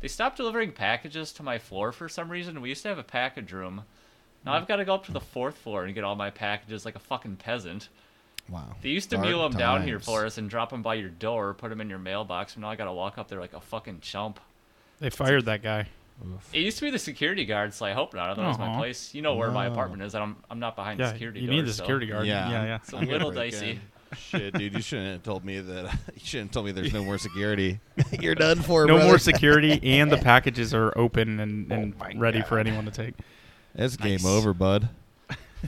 They stopped delivering packages to my floor for some reason. We used to have a package room. Now I've got to go up to the fourth floor and get all my packages like a fucking peasant. Wow. They used to Dark mule them down here for us and drop them by your door, put them in your mailbox, and now I got to walk up there like a fucking chump. They fired that guy. It used to be the security guard, so I hope not. Otherwise, my place, you know where my oh. apartment is, I'm, I'm not behind the Yeah, security you door. need the so security guard. Yeah. yeah, yeah. It's a I'm little dicey. in. Shit, dude, you shouldn't have told me that. you shouldn't have told me there's no more security. You're done for. No brother. more security, and the packages are open and, and Oh my ready for anyone to take. It's Nice. game over, bud.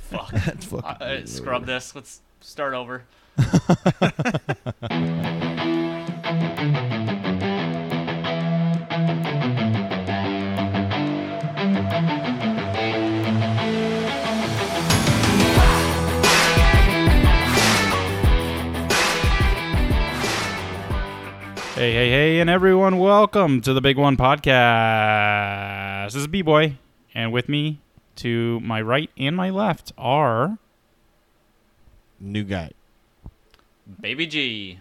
Fuck. That's fucking Uh, uh, scrub over. this. Let's start over. Hey, hey, hey, and everyone, welcome to the Big One Podcast. This is B Boy, and with me to my right and my left are. New guy. Baby G.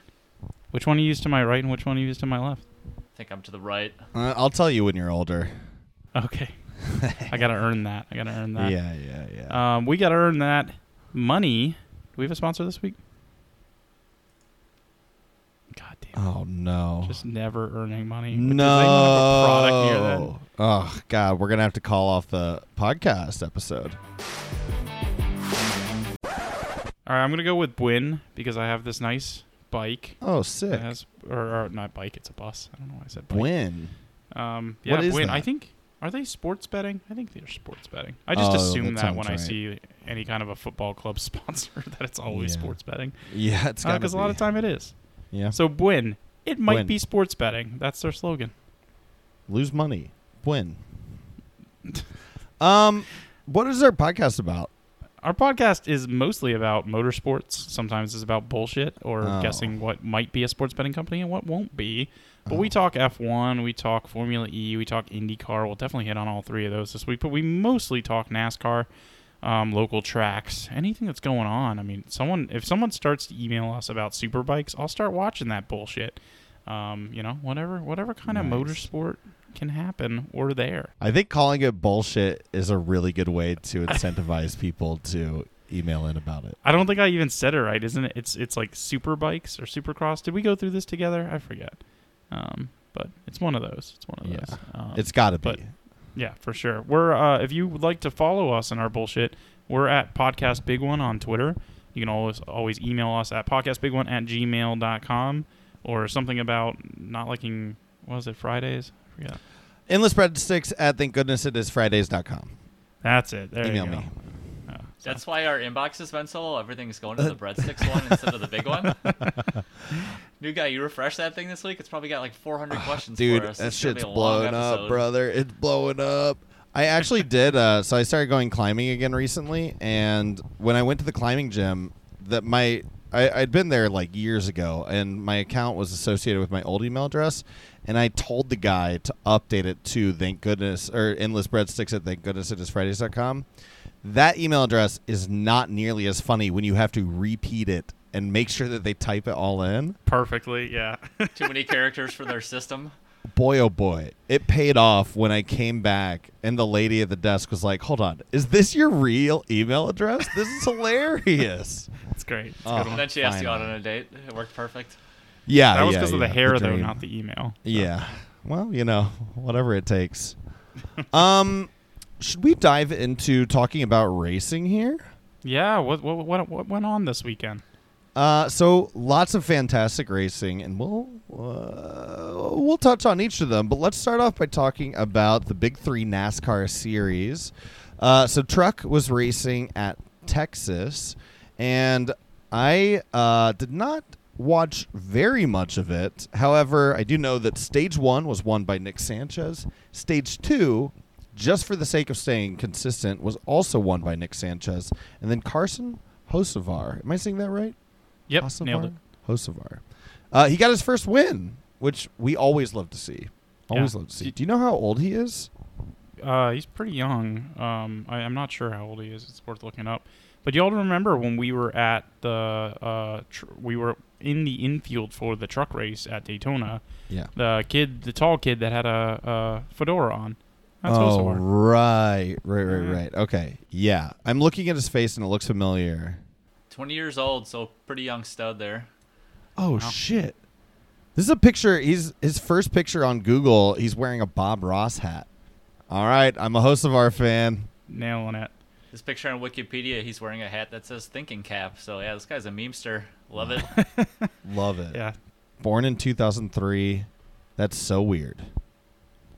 Which one you use to my right and which one you use to my left? I think I'm to the right. Uh, I'll tell you when you're older. Okay. I gotta earn that. I gotta earn that. Yeah, yeah, yeah. Um, we gotta earn that money. Do we have a sponsor this week? Damn. oh no. Just never earning money. no. Does anyone have a product near that? Oh God, we're gonna have to call off the podcast episode. All right, I'm gonna go with Bwin because I have this nice bike. Oh, It sick. has, or, or not bike, it's a bus. I don't know why I said bike. Win. Um, yeah, What is Bwin. I think are they sports betting? I think they're sports betting. I just Oh, assume that that when sounds I see any kind of a football club sponsor that it's always Yeah. sports betting Yeah, it's because a lot of time it is. Yeah. So Bwin, it might Bwin. be sports betting. That's their slogan. Lose money. Win. um, what is our podcast about? Our podcast is mostly about motorsports. Sometimes it's about bullshit or Oh. guessing what might be a sports betting company and what won't be. But we Oh. talk F1, we talk Formula E, we talk IndyCar. We'll definitely hit on all three of those this week. But we mostly talk NASCAR, um, local tracks, anything that's going on. I mean, someone if someone starts to email us about super bikes, I'll start watching that bullshit. Um, you know, whatever whatever kind of Nice. motorsport can happen, we're there. I think calling it bullshit is a really good way to incentivize people to email in about it. I don't think I even said it right, isn't it? It's it's like super bikes or supercross. Did we go through this together? I forget. Um, but it's one of those. It's one of Yeah. those. Um, It's got to be. Yeah, for sure. We're uh, if you would like to follow us in our bullshit, we're at podcast big one on Twitter. You can always always email us at podcastbig1 at gmail.com or something about not liking what was it Fridays? I forget. Endless breadsticks at thank goodness it is Fridays.com. That's it. There Email you go. me. So- That's why our inbox has been so low. Everything's going to the breadsticks one instead of the big one. New guy, you refresh that thing this week. It's probably got like 400 questions Dude, for us. that It's shit's blowing up, brother. It's blowing up. I actually did. Uh, so I started going climbing again recently, and when I went to the climbing gym, that my I, I'd been there like years ago, and my account was associated with my old email address, and I told the guy to update it to thank goodness or endless breadsticks at thank goodness it is Fridays.com. That email address is not nearly as funny when you have to repeat it and make sure that they type it all in. Perfectly, yeah. Too many characters for their system. boy oh boy it paid off when i came back and the lady at the desk was like hold on is this your real email address this is hilarious It's great. It's Oh. good And then she asked you out on a date. It worked perfect. yeah That was yeah, because of the yeah, hair, though, not the email. So. yeah well you know whatever it takes um should we dive into talking about racing here Yeah. What what what what went on this weekend? Uh, so lots of fantastic racing, and we'll uh, we'll touch on each of them. But let's start off by talking about the Big Three NASCAR series. Uh, so Truck was racing at Texas, and I uh, did not watch very much of it. However, I do know that Stage One was won by Nick Sanchez. Stage Two. Just for the sake of staying consistent, was also won by Nick Sanchez, and then Carson Hocevar. Am I saying that right? Yep, nailed it. Hocevar. Uh, he got his first win, which we always love to see. Always Yeah. love to see. Do you know how old he is? Uh, he's pretty young. Um, I, I'm not sure how old he is. It's worth looking up. But y'all remember when we were at the uh, tr- we were in the infield for the truck race at Daytona. Yeah. The kid, the tall kid that had a, a fedora on. That's oh, also right, right, right, Yeah. right. Okay, yeah. I'm looking at his face and it looks familiar. 20 years old, so pretty young stud there. Oh Wow. shit! This is a picture. He's his first picture on Google. He's wearing a Bob Ross hat. All right, I'm a Hocevar fan. nailing it. This picture on Wikipedia, he's wearing a hat that says thinking cap. So yeah, this guy's a memester. Love it. Love it. Yeah. Born in 2003. That's so weird.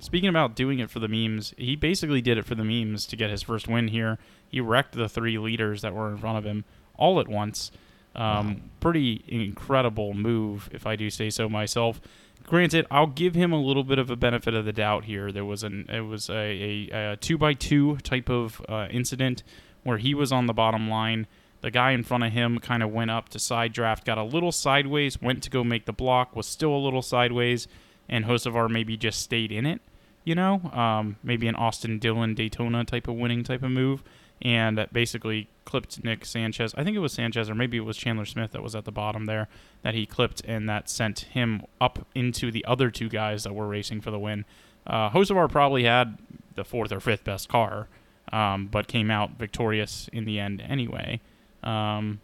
Speaking about doing it for the memes, he basically did it for the memes to get his first win here. He wrecked the three leaders that were in front of him all at once. Um, Pretty incredible move, if I do say so myself. Granted, I'll give him a little bit of a benefit of the doubt here. There was an it was a, a, a two by two type of uh, incident where he was on the bottom line. The guy in front of him kind of went up to side draft, got a little sideways, went to go make the block, was still a little sideways, and Hocevar maybe just stayed in it you know, um, maybe an Austin Dillon Daytona type of winning type of move, and that basically clipped Nick Sanchez. I think it was Sanchez, or maybe it was Chandler Smith that was at the bottom there that he clipped, and that sent him up into the other two guys that were racing for the win. Uh, Hocevar probably had the fourth or fifth best car, um, but came out victorious in the end anyway. Um,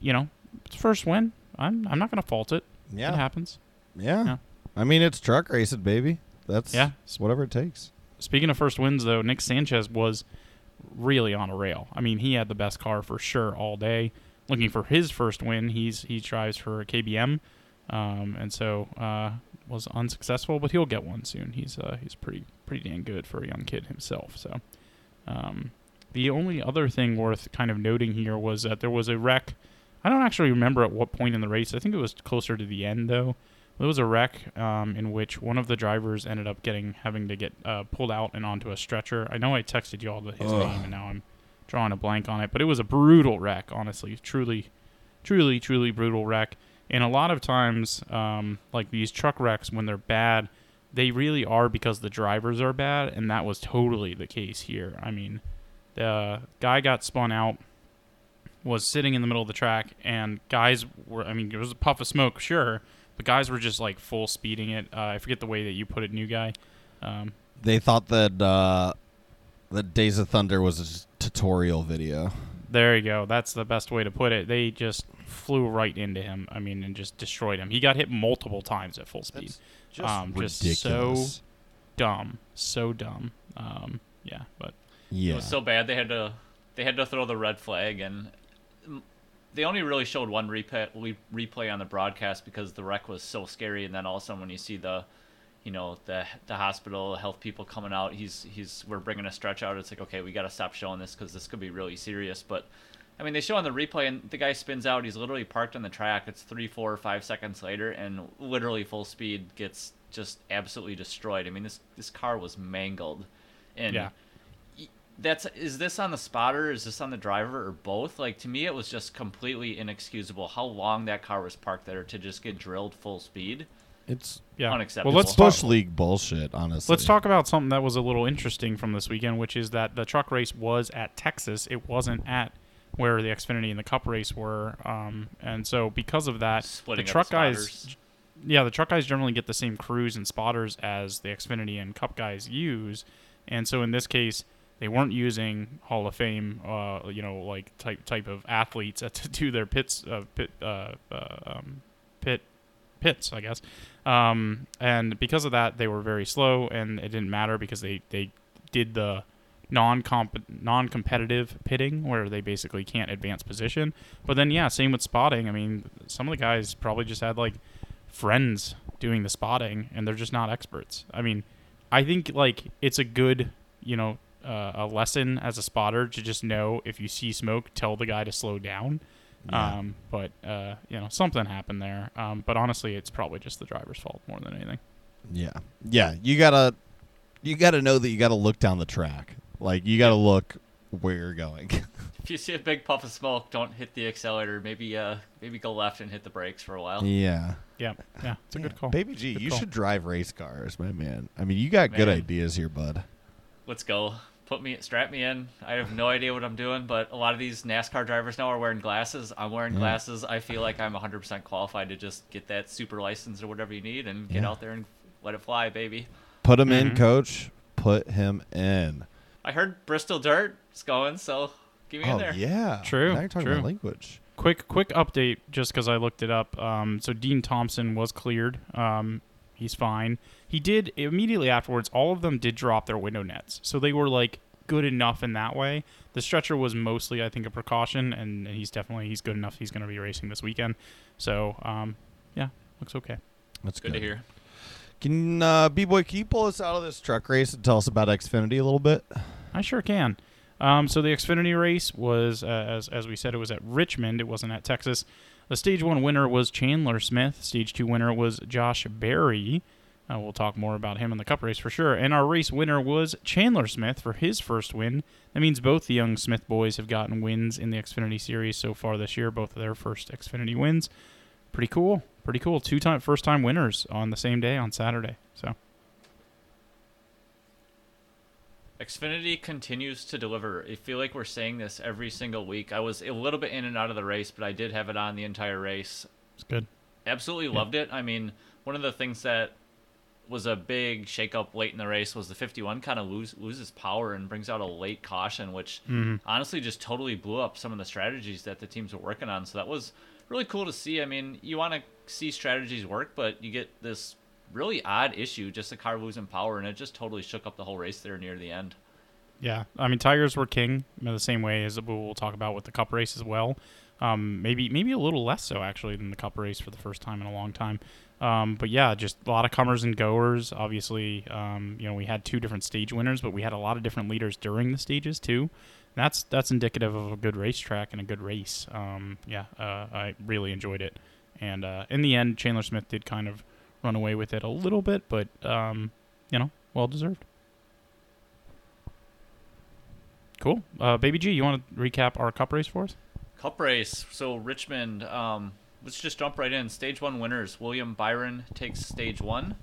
you know, it's first win. I'm I'm not gonna fault it. Yeah, it happens. Yeah. Yeah. I mean, it's truck racing, baby. That's Yeah. whatever it takes. Speaking of first wins, though, Nick Sanchez was really on a rail. I mean, he had the best car for sure all day. Looking for his first win, he's he drives for KBM, um, and so uh, was unsuccessful, but he'll get one soon. He's uh, he's pretty pretty dang good for a young kid himself. So, um, the only other thing worth kind of noting here was that there was a wreck. I don't actually remember at what point in the race. I think it was closer to the end though. There was a wreck um, in which one of the drivers ended up getting having to get uh, pulled out and onto a stretcher. I know I texted you all the, his Ugh. name, and now I'm drawing a blank on it. But it was a brutal wreck, honestly, truly, truly, truly brutal wreck. And a lot of times, um, like these truck wrecks, when they're bad, they really are because the drivers are bad, and that was totally the case here. I mean, the guy got spun out, was sitting in the middle of the track, and guys were. I mean, it was a puff of smoke, sure, but guys were just like full speeding it. Uh, I forget the way that you put it, new guy. Um, They thought that uh, that Days of Thunder was a tutorial video. There you go. That's the best way to put it. They just flew right into him. I mean, and just destroyed him. He got hit multiple times at full speed. just Um, just ridiculous. so dumb, so dumb. Um, yeah, but yeah. It was so bad they had to they had to throw the red flag, and they only really showed one replay replay on the broadcast because the wreck was so scary. And then all of a sudden, when you see the you know the the hospital health people coming out, he's he's we're bringing a stretch out. It's like okay, we got to stop showing this because this could be really serious. But I mean, they show on the replay, and the guy spins out. He's literally parked on the track. It's three, four, five seconds later, and literally full speed gets just absolutely destroyed. I mean, this this car was mangled, and Yeah. Y- that's is this on the spotter? Is this on the driver, or both? Like to me, it was just completely inexcusable how long that car was parked there to just get drilled full speed. it's yeah. Unacceptable. Well, let's bush talk. league bullshit. Honestly, Let's talk about something that was a little interesting from this weekend, which is that the truck race was at Texas. It wasn't at where the Xfinity and the Cup race were, um, and so because of that, Splitting the truck spotters. guys yeah, the truck guys generally get the same crews and spotters as the Xfinity and Cup guys use, and so in this case, they weren't using Hall of Fame, uh, you know, like type type of athletes to do their pits, uh, pit, uh, uh, um, pit pits, I guess. Um, and because of that, they were very slow, and it didn't matter because they they did the non non competitive pitting where they basically can't advance position. But then yeah, same with spotting. I mean, some of the guys probably just had like friends doing the spotting, and they're just not experts. I mean, I think like it's a good you know uh, a lesson as a spotter to just know if you see smoke, tell the guy to slow down. Yeah. Um, but uh, you know something happened there. Um, but honestly, it's probably just the driver's fault more than anything. Yeah, yeah. You gotta, you gotta know that you gotta look down the track. Like you gotta look where you're going. If you see a big puff of smoke, don't hit the accelerator. Maybe uh maybe go left and hit the brakes for a while. yeah. Yeah, yeah, it's a good call. Baby G, Good you call. should drive race cars, my man. I mean, you got good ideas here, bud. Let's go. Put me strap me in. I have no idea what I'm doing, but a lot of these NASCAR drivers now are wearing glasses. I'm wearing Yeah. glasses. I feel like I'm 100% qualified to just get that super license or whatever you need and get Yeah. out there and let it fly, baby. Put him in, Mhm. coach. Put him in. I heard Bristol Dirt is going, so give me in Oh there. yeah, True, Now you're talking true. about language. Quick, quick update, just because I looked it up. Um, so Dean Thompson was cleared. Um, he's fine. He did immediately afterwards. All of them did drop their window nets, so they were like good enough in that way. The stretcher was mostly, I think, a precaution, and he's definitely he's good enough. He's going to be racing this weekend. So, um, yeah, looks okay. That's Good to hear. Can uh, B boy, can you pull us out of this truck race and tell us about Xfinity a little bit? I sure can. Um, so the Xfinity race was, uh, as as we said, it was at Richmond. It wasn't at Texas. The stage one winner was Chandler Smith. Stage two winner was Josh Berry. Uh, we'll talk more about him in the Cup race for sure. And our race winner was Chandler Smith for his first win. That means both the young Smith boys have gotten wins in the Xfinity series so far this year. Both of their first Xfinity wins. Pretty cool. Pretty cool. Two time first time winners on the same day on Saturday. So Xfinity continues to deliver. I feel like we're saying this every single week. I was a little bit in and out of the race, but I did have it on the entire race. it's good. Absolutely Yeah. loved it. I mean, one of the things that was a big shakeup late in the race was the 51 kind of lose, loses power and brings out a late caution, which Mhm. honestly just totally blew up some of the strategies that the teams were working on. So that was really cool to see. I mean, you want to see strategies work, but you get this really odd issue, just the car losing power, and it just totally shook up the whole race there near the end. Yeah, I mean tires were king in the same way as we'll talk about with the Cup race as well. Um, maybe maybe a little less so actually than the Cup race for the first time in a long time. Um, but yeah, just a lot of comers and goers. Obviously, um, you know we had two different stage winners, but we had a lot of different leaders during the stages too. That's that's indicative of a good racetrack and a good race. Um, yeah, uh, I really enjoyed it, and uh, in the end, Chandler Smith did kind of run away with it a little bit, but um, you know, well deserved. Cool. Uh, Baby G, you want to recap our cup race for us? Cup race. So Richmond. Let's just jump right in. Stage one winners. William Byron takes stage one.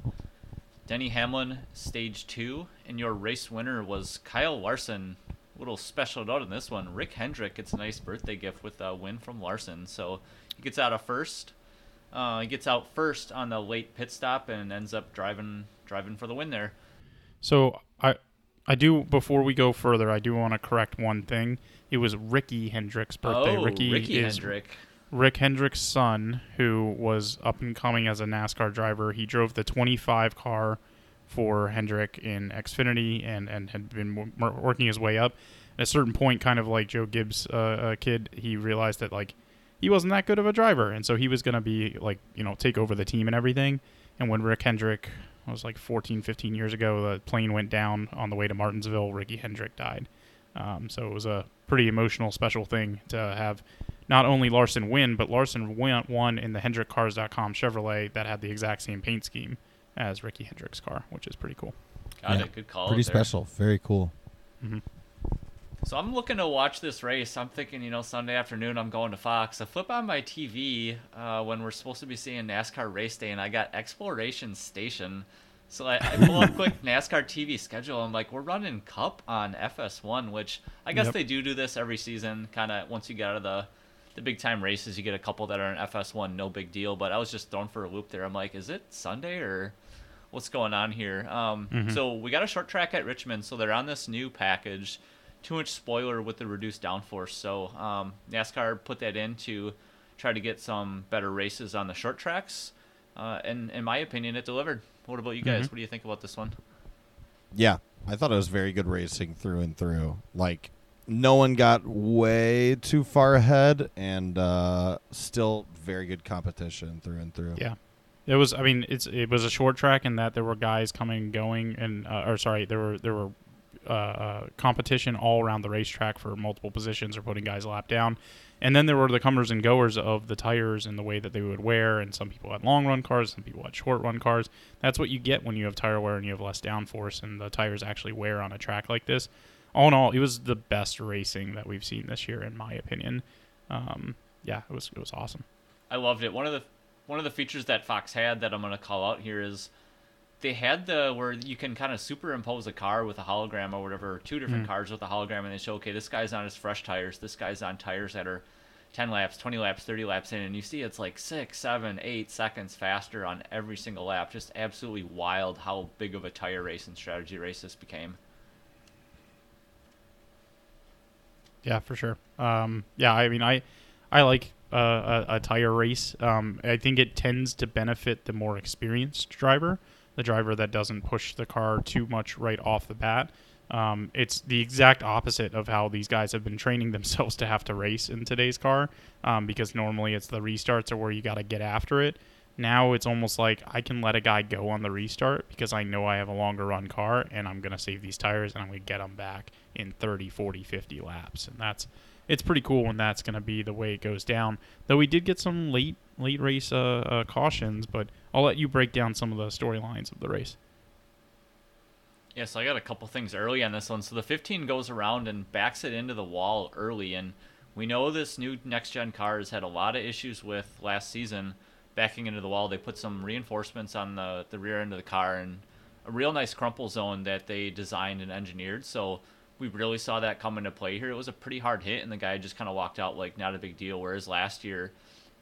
Denny Hamlin stage two, and your race winner was Kyle Larson. Little special note in this one. Rick Hendrick gets a nice birthday gift with a win from Larson. So he gets out of first. Uh, he gets out first on the late pit stop and ends up driving driving for the win there. So I, I do before we go further, I do want to correct one thing. It was Ricky Hendrick's birthday. oh, Ricky, Ricky is Hendrick. Rick Hendrick's son, who was up and coming as a NASCAR driver. He drove the 25 car for Hendrick in Xfinity and, and had been working his way up. At a certain point, kind of like Joe Gibbs' uh, uh, kid, he realized that like he wasn't that good of a driver, and so he was going to be like you know take over the team and everything. And when Rick Hendrick was like 14, 15 years ago, the plane went down on the way to Martinsville. Ricky Hendrick died. Um, so it was a pretty emotional, special thing to have not only Larson win, but Larson win, won in the HendrickCars.com Chevrolet that had the exact same paint scheme as Ricky Hendrick's car, which is pretty cool. Got Yeah, it. Good call. Pretty there. special. Very cool. hmm So I'm looking to watch this race. I'm thinking, you know, Sunday afternoon I'm going to Fox. I flip on my TV uh, when we're supposed to be seeing NASCAR race day, and I got Exploration Station. So I, I pull up quick NASCAR TV schedule. I'm like, we're running Cup on FS1, which I guess Yep. they do do this every season. Kind of once you get out of the the big time races, you get a couple that are in FS1, no big deal. But I was just thrown for a loop there. I'm like, is it Sunday or what's going on here? Um, Mhm. So we got a short track at Richmond, so they're on this new package two inch spoiler with the reduced downforce. So um, NASCAR put that in to try to get some better races on the short tracks. Uh, and in my opinion, it delivered. What about you guys? Mhm. What do you think about this one? Yeah, I thought it was very good racing through and through. Like no one got way too far ahead, and uh, still very good competition through and through. Yeah. It was. I mean, it's it was a short track in that there were guys coming and going, and uh, or sorry, there were there were uh, uh, competition all around the racetrack for multiple positions or putting guys lap down, and then there were the comers and goers of the tires and the way that they would wear, and some people had long run cars, some people had short run cars. That's what you get when you have tire wear and you have less downforce, and the tires actually wear on a track like this. All in all, it was the best racing that we've seen this year, in my opinion. Um, yeah, it was it was awesome. I loved it. One of the one of the features that Fox had that I'm going to call out here is they had the where you can kind of superimpose a car with a hologram or whatever, two different cars with a hologram, and they show okay, this guy's on his fresh tires, this guy's on tires that are 10 laps, 20 laps, 30 laps in, and you see it's like six, seven, eight seconds faster on every single lap. Just absolutely wild how big of a tire race and strategy race this became. Yeah, for sure. Um, yeah, I mean, I I like uh, a, a tire race. Um, I think it tends to benefit the more experienced driver, the driver that doesn't push the car too much right off the bat. Um, it's the exact opposite of how these guys have been training themselves to have to race in today's car, um, because normally it's the restarts are where you got to get after it. Now it's almost like I can let a guy go on the restart because I know I have a longer run car and I'm going to save these tires and I'm going to get them back in 30, 40, 50 laps. And that's it's pretty cool when that's going to be the way it goes down. Though we did get some late late race uh, uh, cautions, but I'll let you break down some of the storylines of the race. Yeah, so I got a couple things early on this one. So the 15 goes around and backs it into the wall early, and we know this new next gen car has had a lot of issues with last season backing into the wall. They put some reinforcements on the the rear end of the car and a real nice crumple zone that they designed and engineered. So we really saw that come into play here. It was a pretty hard hit, and the guy just kind of walked out like not a big deal. Whereas last year,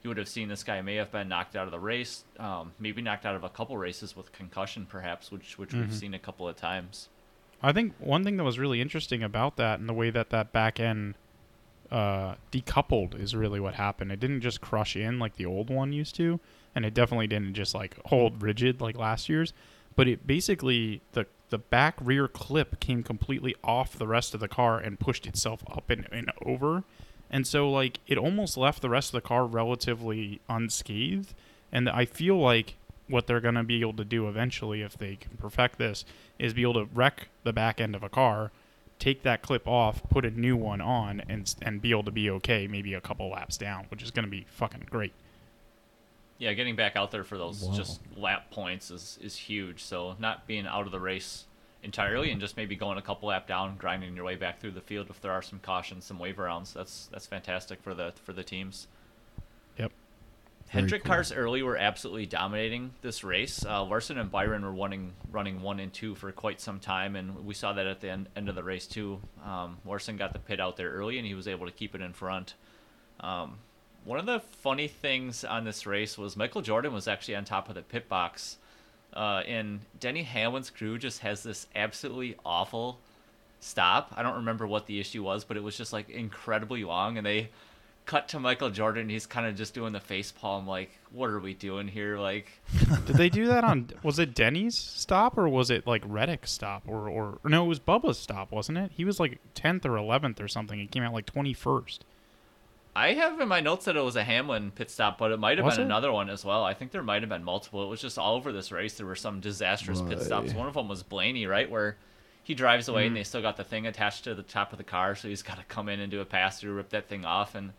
you would have seen this guy may have been knocked out of the race, um, maybe knocked out of a couple races with concussion, perhaps, which which we've seen a couple of times. I think one thing that was really interesting about that and the way that that back end uh, decoupled is really what happened. It didn't just crush in like the old one used to, and it definitely didn't just like hold rigid like last year's. But it basically the the back rear clip came completely off the rest of the car and pushed itself up and, and over, and so like it almost left the rest of the car relatively unscathed. And I feel like what they're going to be able to do eventually, if they can perfect this, is be able to wreck the back end of a car, take that clip off, put a new one on, and and be able to be okay, maybe a couple laps down, which is going to be fucking great. Yeah, getting back out there for those Wow. just lap points is is huge. So not being out of the race entirely and just maybe going a couple lap down, grinding your way back through the field if there are some cautions, some wave rounds. That's that's fantastic for the for the teams. Hendrick cool. cars early were absolutely dominating this race. Uh, Larson and Byron were running running one and two for quite some time, and we saw that at the end, end of the race too. Um, Larson got the pit out there early, and he was able to keep it in front. Um, one of the funny things on this race was Michael Jordan was actually on top of the pit box, uh, and Denny Hamlin's crew just has this absolutely awful stop. I don't remember what the issue was, but it was just like incredibly long, and they cut to Michael Jordan. He's kind of just doing the face palm, like, "What are we doing here?" Like, Did they do that on? Was it Denny's stop or was it like Reddick's stop or or no? It was Bubba's stop, wasn't it? He was like tenth or eleventh or something. He came out like twenty first. I have in my notes that it was a Hamlin pit stop, but it might have Was been it? another one as well. I think there might have been multiple. It was just all over this race. There were some disastrous pit stops. One of them was Blaney, right, where he drives away Mm. and they still got the thing attached to the top of the car, so he's got to come in and do a pass through, rip that thing off, and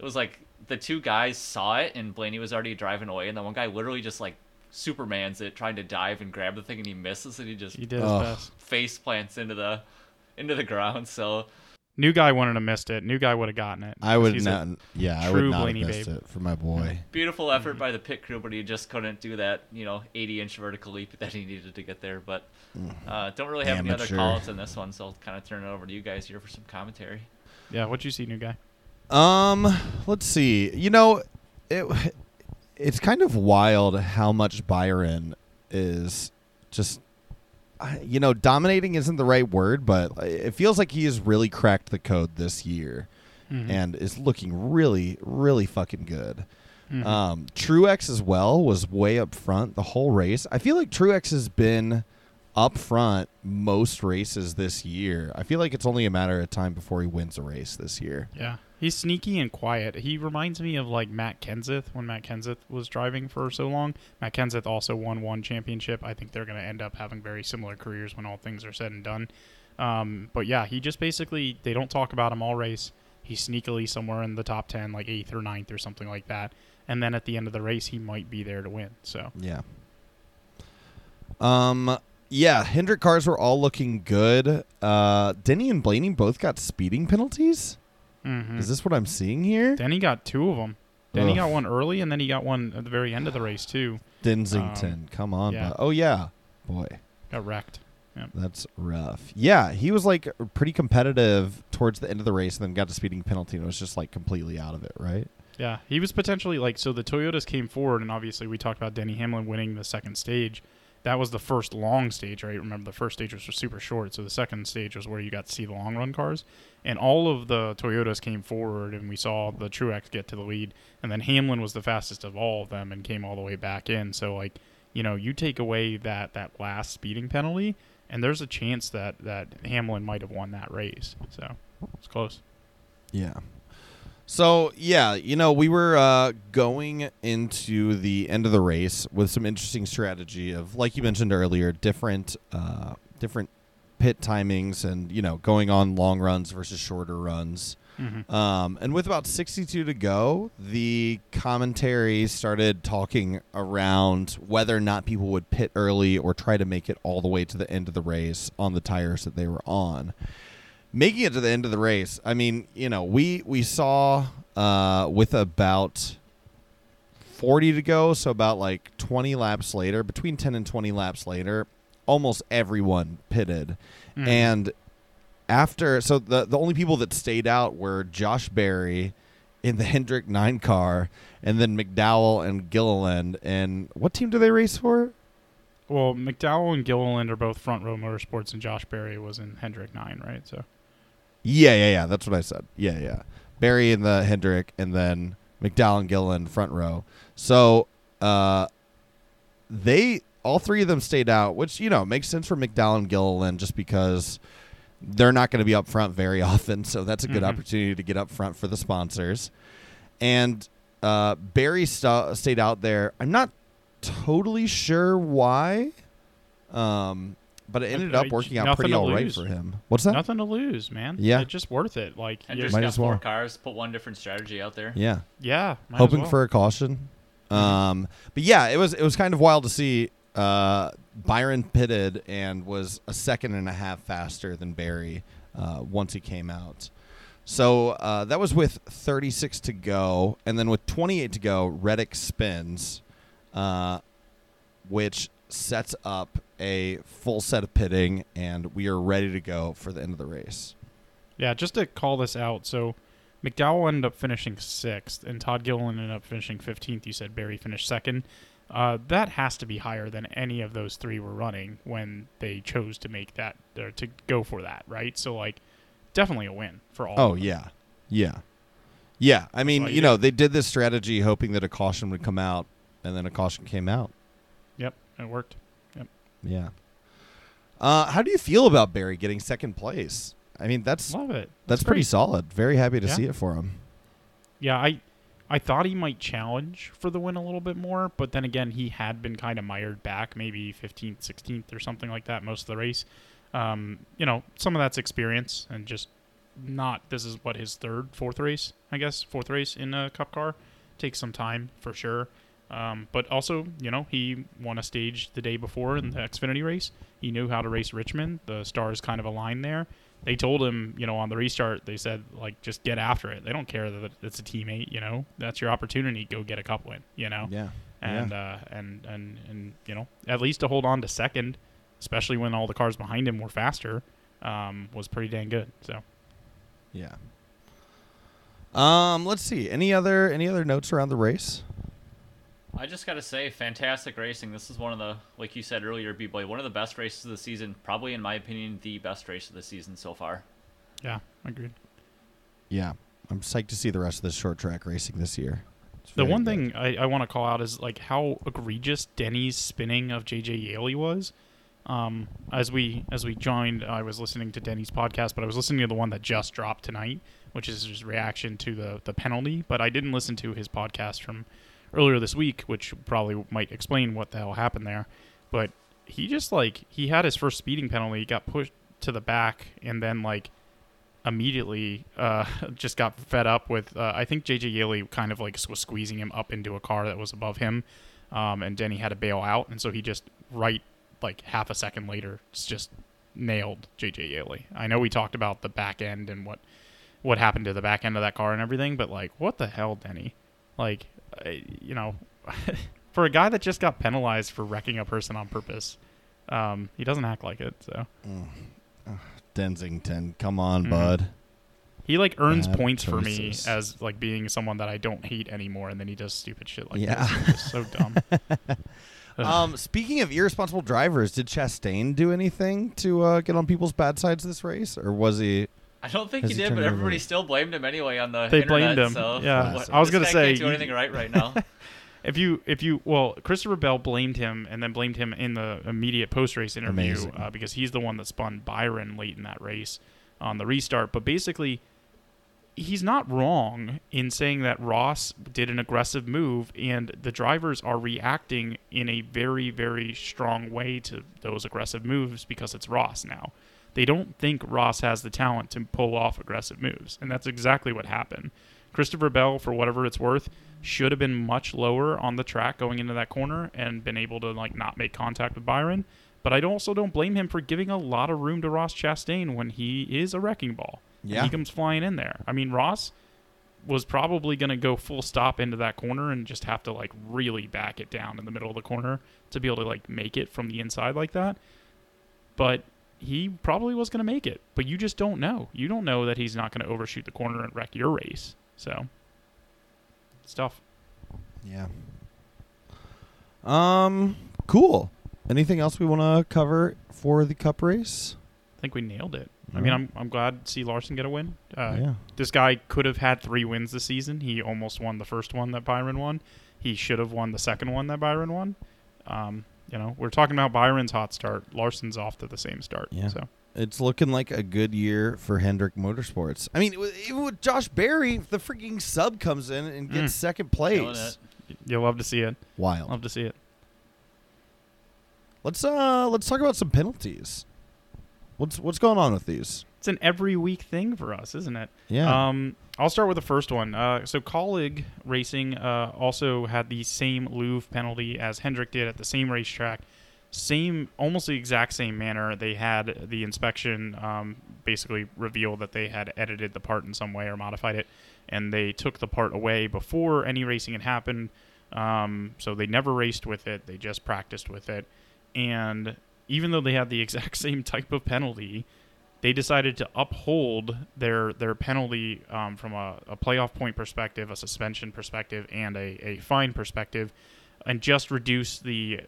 it was like the two guys saw it, and Blaney was already driving away, and the one guy literally just like Superman's it, trying to dive and grab the thing, and he misses, and he just He did his face plants into the into the ground. So New guy wouldn't have missed it. New guy would have gotten it. I would He's not. yeah, I would not Blaney have missed babe. it for my boy. beautiful effort by the pit crew, but he just couldn't do that, you know, 80 inch vertical leap that he needed to get there. But uh, don't really have any other Amateur. calls in this one, so I'll kind of turn it over to you guys here for some commentary. yeah, what'd you see, new guy? Um, let's see. You know, it it's kind of wild how much Byron is just you know, dominating isn't the right word, but it feels like he has really cracked the code this year Mhm. and is looking really really fucking good. Mhm. Um, Truex as well was way up front the whole race. I feel like Truex has been up front most races this year. I feel like it's only a matter of time before he wins a race this year. Yeah, he's sneaky and quiet. He reminds me of like Matt Kenseth when Matt Kenseth was driving for so long. Matt Kenseth also won one championship. I think they're going to end up having very similar careers when all things are said and done. Um, but yeah, he just basically they don't talk about him all race. He's sneakily somewhere in the top ten, like eighth or ninth or something like that. And then at the end of the race, he might be there to win. So Yeah. Um. Yeah, Hendrick cars were all looking good. Uh, Denny and Blaney both got speeding penalties. Mhm. Is this what I'm seeing here? Denny got two of them. Denny Ugh. got one early, and then he got one at the very end of the race too. Densington, come on. yeah. Oh yeah, Boy, got wrecked. that's rough. Yeah, he was like pretty competitive towards the end of the race, and then got the speeding penalty, and was just like completely out of it. Right? Yeah, he was potentially like so. The Toyotas came forward, and obviously we talked about Denny Hamlin winning the second stage. That was the first long stage, right? Remember, the first stage was super short, so the second stage was where you got to see the long run cars, and all of the Toyotas came forward, and we saw the Truex get to the lead, and then Hamlin was the fastest of all of them and came all the way back in. So like, you know, you take away that that last speeding penalty, and there's a chance that that Hamlin might have won that race. So it's close. Yeah. So yeah, you know, we were uh, going into the end of the race with some interesting strategy of, like you mentioned earlier, different uh, different pit timings, and you know, going on long runs versus shorter runs. Mm-hmm. Um, and with about 62 to go, the commentary started talking around whether or not people would pit early or try to make it all the way to the end of the race on the tires that they were on. Making it to the end of the race, I mean, you know, we we saw uh, with about 40 to go, so about like 20 laps later, between 10 and 20 laps later, almost everyone pitted. Mhm. And after so the the only people that stayed out were Josh Berry in the Hendrick 9 car and then McDowell and Gilliland and what team do they race for? Well, McDowell and Gilliland are both front row motorsports, and Josh Berry was in Hendrick Nine, right? So Yeah, yeah, yeah, that's what I said. Yeah, yeah. Berry in the Hendrick and then McDowell and Gilliland front row. So, uh they all three of them stayed out, which you know makes sense for McDowell and Gilliland just because they're not going to be up front very often. So that's a good Mhm. opportunity to get up front for the sponsors. And uh, Berry sta stayed out there. I'm not totally sure why, um, but it ended I- up working out pretty all right for him. What's that? nothing to lose, man. Yeah. it's just worth it. Like, And just Might got as four well. cars, put one different strategy out there. Yeah, yeah, might as hoping well. for a caution. Mhm. Um, but yeah, it was it was kind of wild to see. Uh, Byron pitted and was a second and a half faster than Berry uh, once he came out. So uh, that was with 36 to go, and then with 28 to go, Reddick spins, uh, which sets up a full set of pitting, and we are ready to go for the end of the race. Yeah, just to call this out. So McDowell ended up finishing sixth, and Todd Gillen ended up finishing 15th. You said Berry finished second. Uh, that has to be higher than any of those three were running when they chose to make that or to go for that, right? So like, definitely a win for all. Oh yeah, yeah, yeah. I mean, you you know, they did this strategy hoping that a caution would come out, and then a caution came out. Yep, it worked. Yeah. Uh, how do you feel about Berry getting second place? I mean, that's Love it. that's pretty solid. Very happy to Yeah. see it for him. Yeah, I I thought he might challenge for the win a little bit more, but then again, he had been kind of mired back, maybe 15th, 16th, or something like that most of the race. Um, you know, some of that's experience and just not. This is what his third, fourth race, I guess, fourth race in a Cup car. Takes some time for sure. Um, but also, you know, he won a stage the day before in the Xfinity race. He knew how to race Richmond. The stars kind of aligned there they told him, you know, on the restart, they said, like, just get after it. They don't care that it's a teammate, you know. That's your opportunity. Go get a cup win, you know. Yeah. And uh, and and and you know, at least to hold on to second, especially when all the cars behind him were faster, um, was pretty dang good. So Yeah. Um, let's see. Any other any other notes around the race? I just gotta say, fantastic racing. This is one of the, like you said earlier, B boy, one of the best races of the season. Probably, in my opinion, the best race of the season so far. yeah, agreed. Yeah. I'm psyched to see the rest of this short track racing this year. The one good. thing I, I want to call out is like how egregious Denny's spinning of JJ Yeley was. Um, as we as we joined, I was listening to Denny's podcast, but I was listening to the one that just dropped tonight, which is his reaction to the the penalty. But I didn't listen to his podcast from earlier this week, which probably might explain what the hell happened there. But he just like he had his first speeding penalty, got pushed to the back, and then like immediately uh, just got fed up with. Uh, I think JJ Yeley kind of like was squeezing him up into a car that was above him, um, and Denny had to bail out, and so he just right like half a second later just nailed JJ Yeley. I know we talked about the back end and what what happened to the back end of that car and everything, but like what the hell, Denny? Like, you know, for a guy that just got penalized for wrecking a person on purpose. Um, he doesn't act like it, so Densington, come on, Mhm. bud. he like earns Bad points for me as like being someone that I don't hate anymore, and then he does stupid shit like Yeah. this. So dumb. Um, speaking of irresponsible drivers, did Chastain do anything to uh, get on people's bad sides this race, or was he? I don't think Has he he did, but it over? everybody still blamed him anyway on the They internet. blamed him, So yeah. what- I was gonna guy say, can't do anything right right now. if you if you well, Christopher Bell blamed him and then blamed him in the immediate post race interview uh, because he's the one that spun Byron late in that race on the restart. But basically, he's not wrong in saying that Ross did an aggressive move and the drivers are reacting in a very very strong way to those aggressive moves because it's Ross now. They don't think Ross has the talent to pull off aggressive moves, and that's exactly what happened. Christopher Bell, for whatever it's worth, should have been much lower on the track going into that corner and been able to like not make contact with Byron. But I also don't blame him for giving a lot of room to Ross Chastain when he is a wrecking ball. Yeah. he comes flying in there. I mean, Ross was probably going to go full stop into that corner and just have to like really back it down in the middle of the corner to be able to like make it from the inside like that. But he probably was going to make it, but you just don't know. You don't know that he's not going to overshoot the corner and wreck your race. So, stuff. Yeah. Um. Cool. Anything else we want to cover for the Cup race? I think we nailed it. I mean. I'm I'm glad to see Larson get a win. Uh, yeah. This guy could have had three wins this season. He almost won the first one that Byron won. He should have won the second one that Byron won. Um, you know, we're talking about Byron's hot start. Larson's off to the same start. Yeah. So It's looking like a good year for Hendrick Motorsports. I mean, even with Josh Berry, the freaking sub comes in and gets Mm. second place. you'll love to see it. Wild. Love to see it. Let's uh let's talk about some penalties. What's what's going on with these? It's an every week thing for us, isn't it? Yeah. Um, I'll start with the first one. Uh, so Kaulig Racing uh, also had the same louver penalty as Hendrick did at the same racetrack. Same, almost the exact same manner. They had the inspection um, basically reveal that they had edited the part in some way or modified it, and they took the part away before any racing had happened. Um, so they never raced with it. They just practiced with it, and even though they had the exact same type of penalty, they decided to uphold their their penalty um, from a, a playoff point perspective, a suspension perspective, and a, a fine perspective, and just reduce the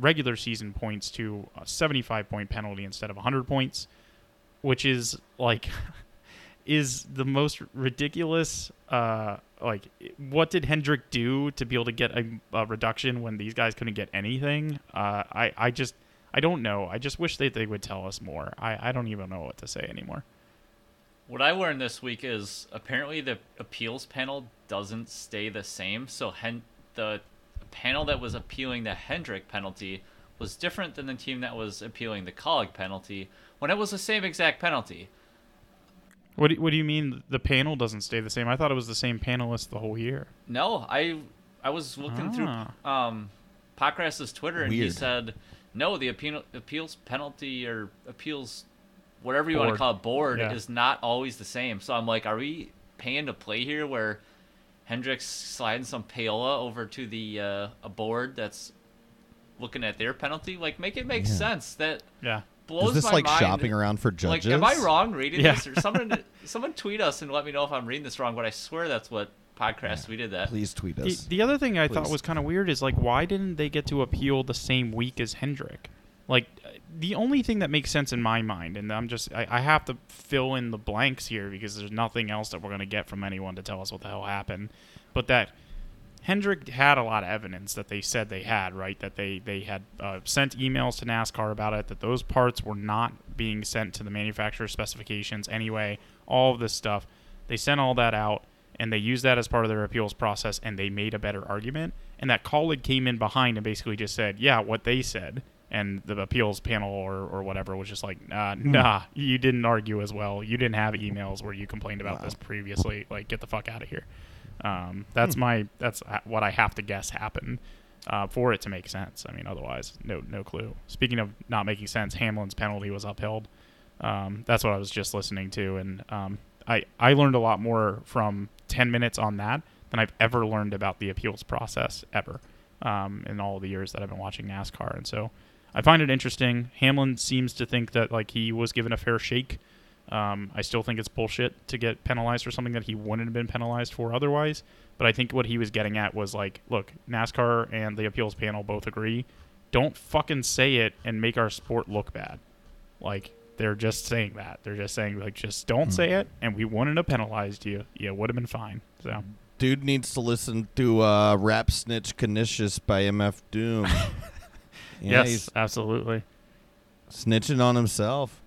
regular season points to a 75 point penalty instead of 100 points, which is like is the most ridiculous. Uh, like, what did Hendrick do to be able to get a, a reduction when these guys couldn't get anything? Uh, I I just I don't know. I just wish that they would tell us more. I, I don't even know what to say anymore. What I learned this week is apparently the appeals panel doesn't stay the same. So Hen- the panel that was appealing the Hendrick penalty was different than the team that was appealing the Kaulig penalty when it was the same exact penalty. What do, what do you mean the panel doesn't stay the same? I thought it was the same panelists the whole year. No, I I was looking through Ah. um Pockrass's Twitter and he said no, the appeal, appeals penalty or appeals whatever you want to call it board Yeah. is not always the same. So I'm like, are we paying to play here where Hendricks sliding some payola over to the uh, a board that's looking at their penalty? Like, make it make Yeah. sense. That Yeah. blows Is this my like mind. shopping around for judges? Like, am I wrong reading Yeah. this? Or someone, someone tweet us and let me know if I'm reading this wrong. But I swear that's what podcast We did that. Please tweet The, us. the other thing I thought Please. was kind of weird is like, why didn't they get to appeal the same week as Hendrick? Like, uh, the only thing that makes sense in my mind, and I'm just, I, I have to fill in the blanks here because there's nothing else that we're going to get from anyone to tell us what the hell happened. But that Hendrick had a lot of evidence that they said they had, right? That they, they had uh, sent emails to NASCAR about it, that those parts were not being sent to the manufacturer specifications anyway, all of this stuff. They sent all that out and they used that as part of their appeals process and they made a better argument. And that Kaulig came in behind and basically just said, yeah, what they said. And the appeals panel or, or whatever was just like, nah, nah, you didn't argue as well. You didn't have emails where you complained about Wow. this previously. Like, get the fuck out of here. Um, that's my that's what I have to guess happened uh, for it to make sense. I mean, otherwise, no no clue. Speaking of not making sense, Hamlin's penalty was upheld. Um, that's what I was just listening to, and um, I I learned a lot more from ten minutes on that than I've ever learned about the appeals process ever um, in all the years that I've been watching NASCAR. And so I find it interesting. Hamlin seems to think that like he was given a fair shake. Um, I still think it's bullshit to get penalized for something that he wouldn't have been penalized for otherwise. But I think what he was getting at was like, look, NASCAR and the appeals panel both agree. Don't fucking say it and make our sport look bad. Like they're just saying that. They're just saying like, just don't say it, and we wouldn't have penalized you. Yeah, would have been fine. So Dude needs to listen to uh, Rap Snitch Knishes by MF Doom. yeah, yes, he's absolutely. snitching on himself.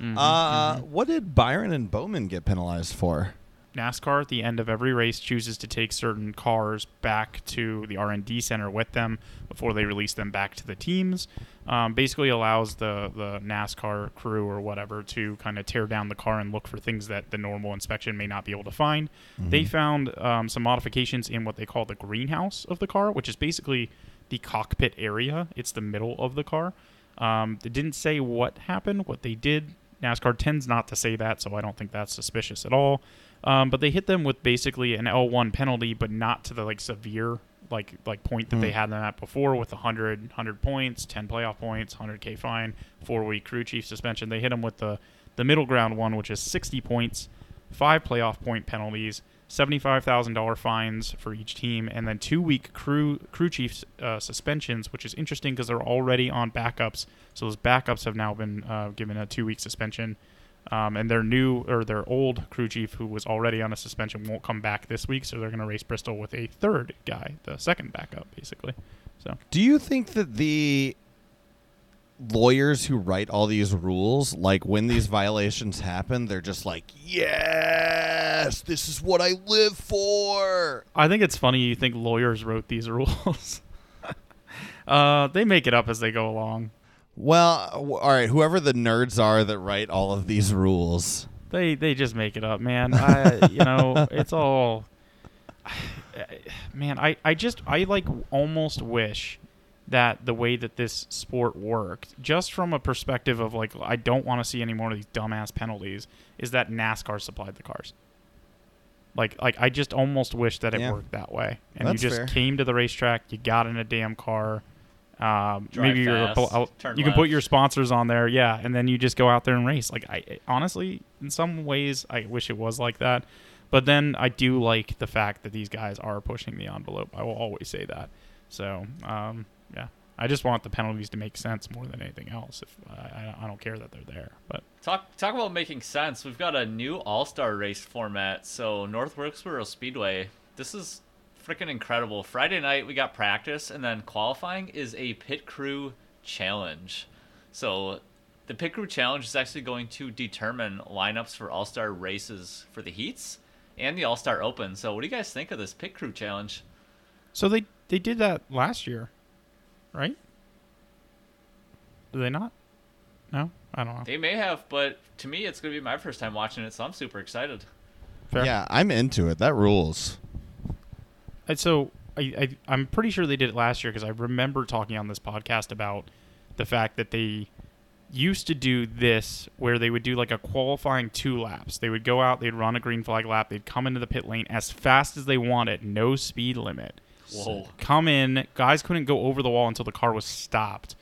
Mhm, Uh, mhm. What did Byron and Bowman get penalized for? NASCAR at the end of every race chooses to take certain cars back to the R&D center with them before they release them back to the teams. Um, basically allows the, the NASCAR crew or whatever to kind of tear down the car and look for things that the normal inspection may not be able to find. They found um, some modifications in what they call the greenhouse of the car, which is basically the cockpit area. It's the middle of the car. Um, they didn't say what happened. What they did, NASCAR tends not to say that, so I don't think that's suspicious at all. Um, but they hit them with basically an L1 penalty, but not to the like severe like like point that they had them at before with 100 100 points, 10 playoff points, 100k fine, four week crew chief suspension. They hit them with the the middle ground one, which is 60 points, five playoff point penalties, $75,000 fines for each team, and then two week crew crew chief uh, suspensions, which is interesting because they're already on backups. So those backups have now been uh, given a two week suspension. Um, and their new or their old crew chief, who was already on a suspension, won't come back this week. So they're going to race Bristol with a third guy, the second backup, basically. So Do you think that the lawyers who write all these rules, like when these violations happen, they're just like, yes, this is what I live for? I think it's funny you think lawyers wrote these rules. uh, they make it up as they go along. Well, w- all right, whoever the nerds are that write all of these rules. They they just make it up, man. I, you know, it's all. Man, I, I just I like almost wish that the way that this sport worked, just from a perspective of like I don't want to see any more of these dumbass penalties, is that NASCAR supplied the cars. Like like I just almost wish that it Yeah. worked that way, and That's you just fair. came to the racetrack, you got in a damn car. Um, maybe you're a, fast, I'll- you can put your sponsors on there, yeah, and then you just go out there and race. Like I honestly, in some ways, I wish it was like that, but then I do like the fact that these guys are pushing the envelope. I will always say that. So um, yeah, I just want the penalties to make sense more than anything else. If I, I- I don't care that they're there, but Talk talk about making sense. We've got a new All Star race format. So North Wilkesboro Speedway. This is freaking incredible. Friday night we got practice, and then qualifying is a pit crew challenge. So the pit crew challenge is actually going to determine lineups for All Star races for the heats and the All Star Open. So what do you guys think of this pit crew challenge? so they they did that last year, right? Do they not? No, I don't know. They may have, but to me it's gonna be my first time watching it, so I'm super excited. Fair. Yeah, I'm into it. That rules. And so I, I I'm pretty sure they did it last year because I remember talking on this podcast about the fact that they used to do this where they would do like a qualifying two laps. They would go out, they'd run a green flag lap, they'd come into the pit lane as fast as they wanted, no speed limit. Whoa. Come in, guys couldn't go over the wall until the car was stopped.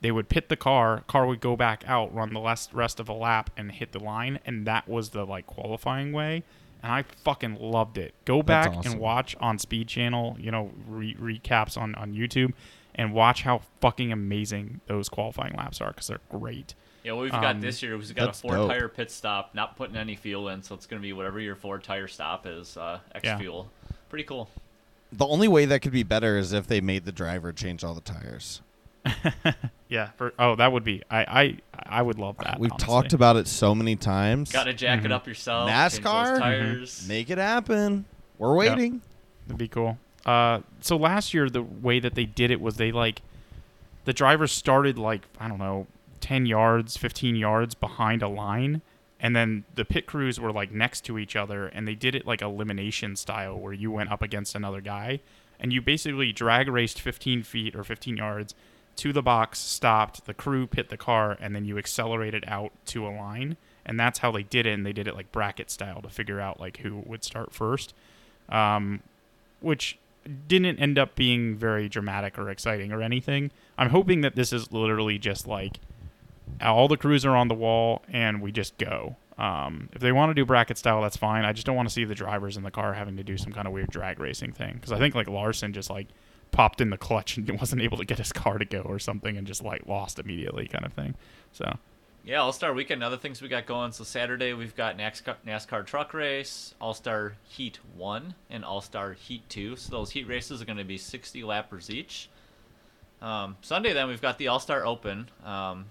They would pit the car, car would go back out, run the last rest of a lap, and hit the line, and that was the like qualifying way. And I fucking loved it. Go back awesome. and watch on Speed Channel, you know, re- recaps on on YouTube, and watch how fucking amazing those qualifying laps are because they're great. Yeah, what we've got Um, this year is we've got a four dope. tire pit stop, not putting any fuel in, so it's going to be whatever your four tire stop is, uh, X Yeah. fuel. Pretty cool. The only way that could be better is if they made the driver change all the tires. Yeah. For, oh, that would be. I I I would love that. We've honestly. talked about it so many times. Got to jack Mhm. it up yourself. change those NASCAR? tires. Make it happen. We're waiting. That'd be cool. Uh, so last year the way that they did it was they like the drivers started like I don't know, ten yards, fifteen yards behind a line, and then the pit crews were like next to each other, and they did it like elimination style, where you went up against another guy, and you basically drag raced fifteen feet or fifteen yards to the box, stopped, the crew pit the car, and then you accelerated out to a line, and that's how they did it. And they did it like bracket style to figure out like who would start first um, which didn't end up being very dramatic or exciting or anything. I'm hoping that this is literally just like all the crews are on the wall and we just go. Um, if they want to do bracket style, that's fine. I just don't want to see the drivers in the car having to do some kind of weird drag racing thing because I think like Larson just like popped in the clutch and wasn't able to get his car to go or something and just like lost immediately kind of thing. So Yeah, All Star Weekend. Other things we got going. So Saturday we've got NASCAR, NASCAR Truck Race, All Star Heat One, and All Star Heat Two. So those heat races are going to be 60 lappers each. Um, Sunday then we've got the All Star Open. Um,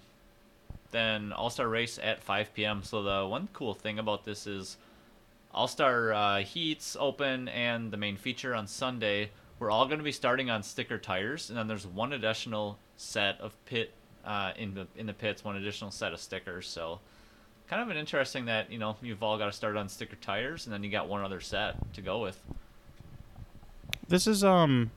then All Star Race at 5 p.m. So the one cool thing about this is All Star uh, Heats Open and the main feature on Sunday. We're all going to be starting on sticker tires, and then there's one additional set of pit uh, in the in the pits, one additional set of stickers. So kind of an interesting that you know you've all got to start on sticker tires, and then you got one other set to go with. this is um